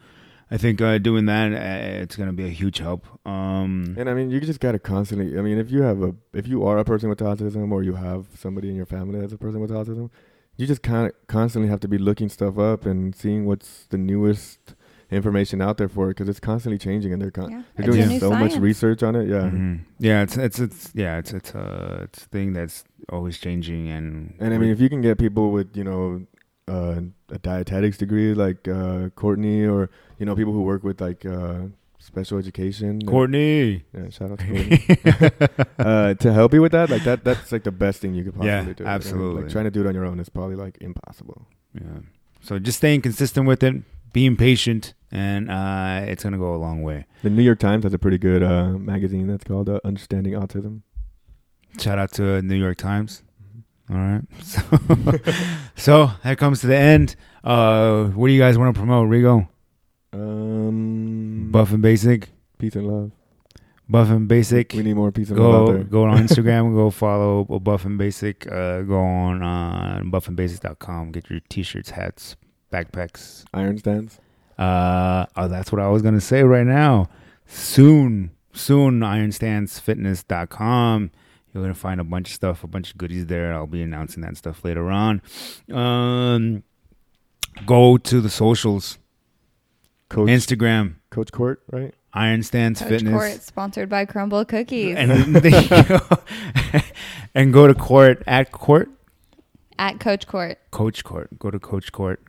I think uh, doing that, uh, it's gonna be a huge help. Um, and i mean you just got to constantly i mean if you have a if you are a person with autism or you have somebody in your family that's a person with autism you just kind of constantly have to be looking stuff up and seeing what's the newest information out there for it because it's constantly changing and they're con- Yeah, they're it's doing new so much research on it yeah mhm. yeah, it's it's it's yeah, it's it's a it's a thing that's always changing and And I mean, if you can get people with, you know, uh, a dietetics degree like uh, Courtney, or you know, people who work with like uh, special education. Courtney. yeah, shout out to Courtney. uh, to help you with that, like that, that's like the best thing you could possibly Yeah, do. you know? absolutely. Like trying to do it on your own is probably like impossible. yeah. So just staying consistent with it, being patient, and uh, it's gonna go a long way. The New York Times has a pretty good uh, magazine that's called uh, Understanding Autism. Shout out to New York Times. All right. So, so that comes to the end. Uh, what do you guys want to promote, Rigo? Um, Buff and Basic. peace and love. Buff and Basic. We need more peace and love out Go there. go on Instagram. go follow Buff and Basic. Uh, go on uh, buffandbasic.com. Get your t-shirts, hats, backpacks. Iron stands. Uh, oh, that's what I was gonna say right now. Soon, soon ironstandsfitness.com. You're gonna find a bunch of stuff, a bunch of goodies there. I'll be announcing that stuff later on. Um, go to the socials, Coach Instagram, Coach Court, right? Iron Stands Coach Fitness. Court, sponsored by Crumbl Cookies. and then you go, and go to court at court at Coach Court. coach court go to coach court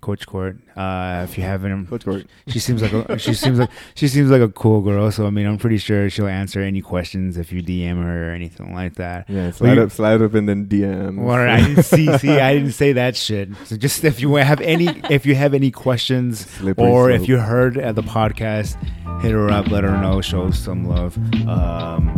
Coach Court. uh if you haven't Coach Court. she seems like a, she seems like she seems like a cool girl so i mean i'm pretty sure she'll answer any questions if you dm her or anything like that Yeah, slide you- up, slide up, and then DM. well, I didn't see, see, I didn't say that shit. So just if you have any, if you have any questions, Slippery or if you heard at the podcast, hit her up, let her know, show some love. Um,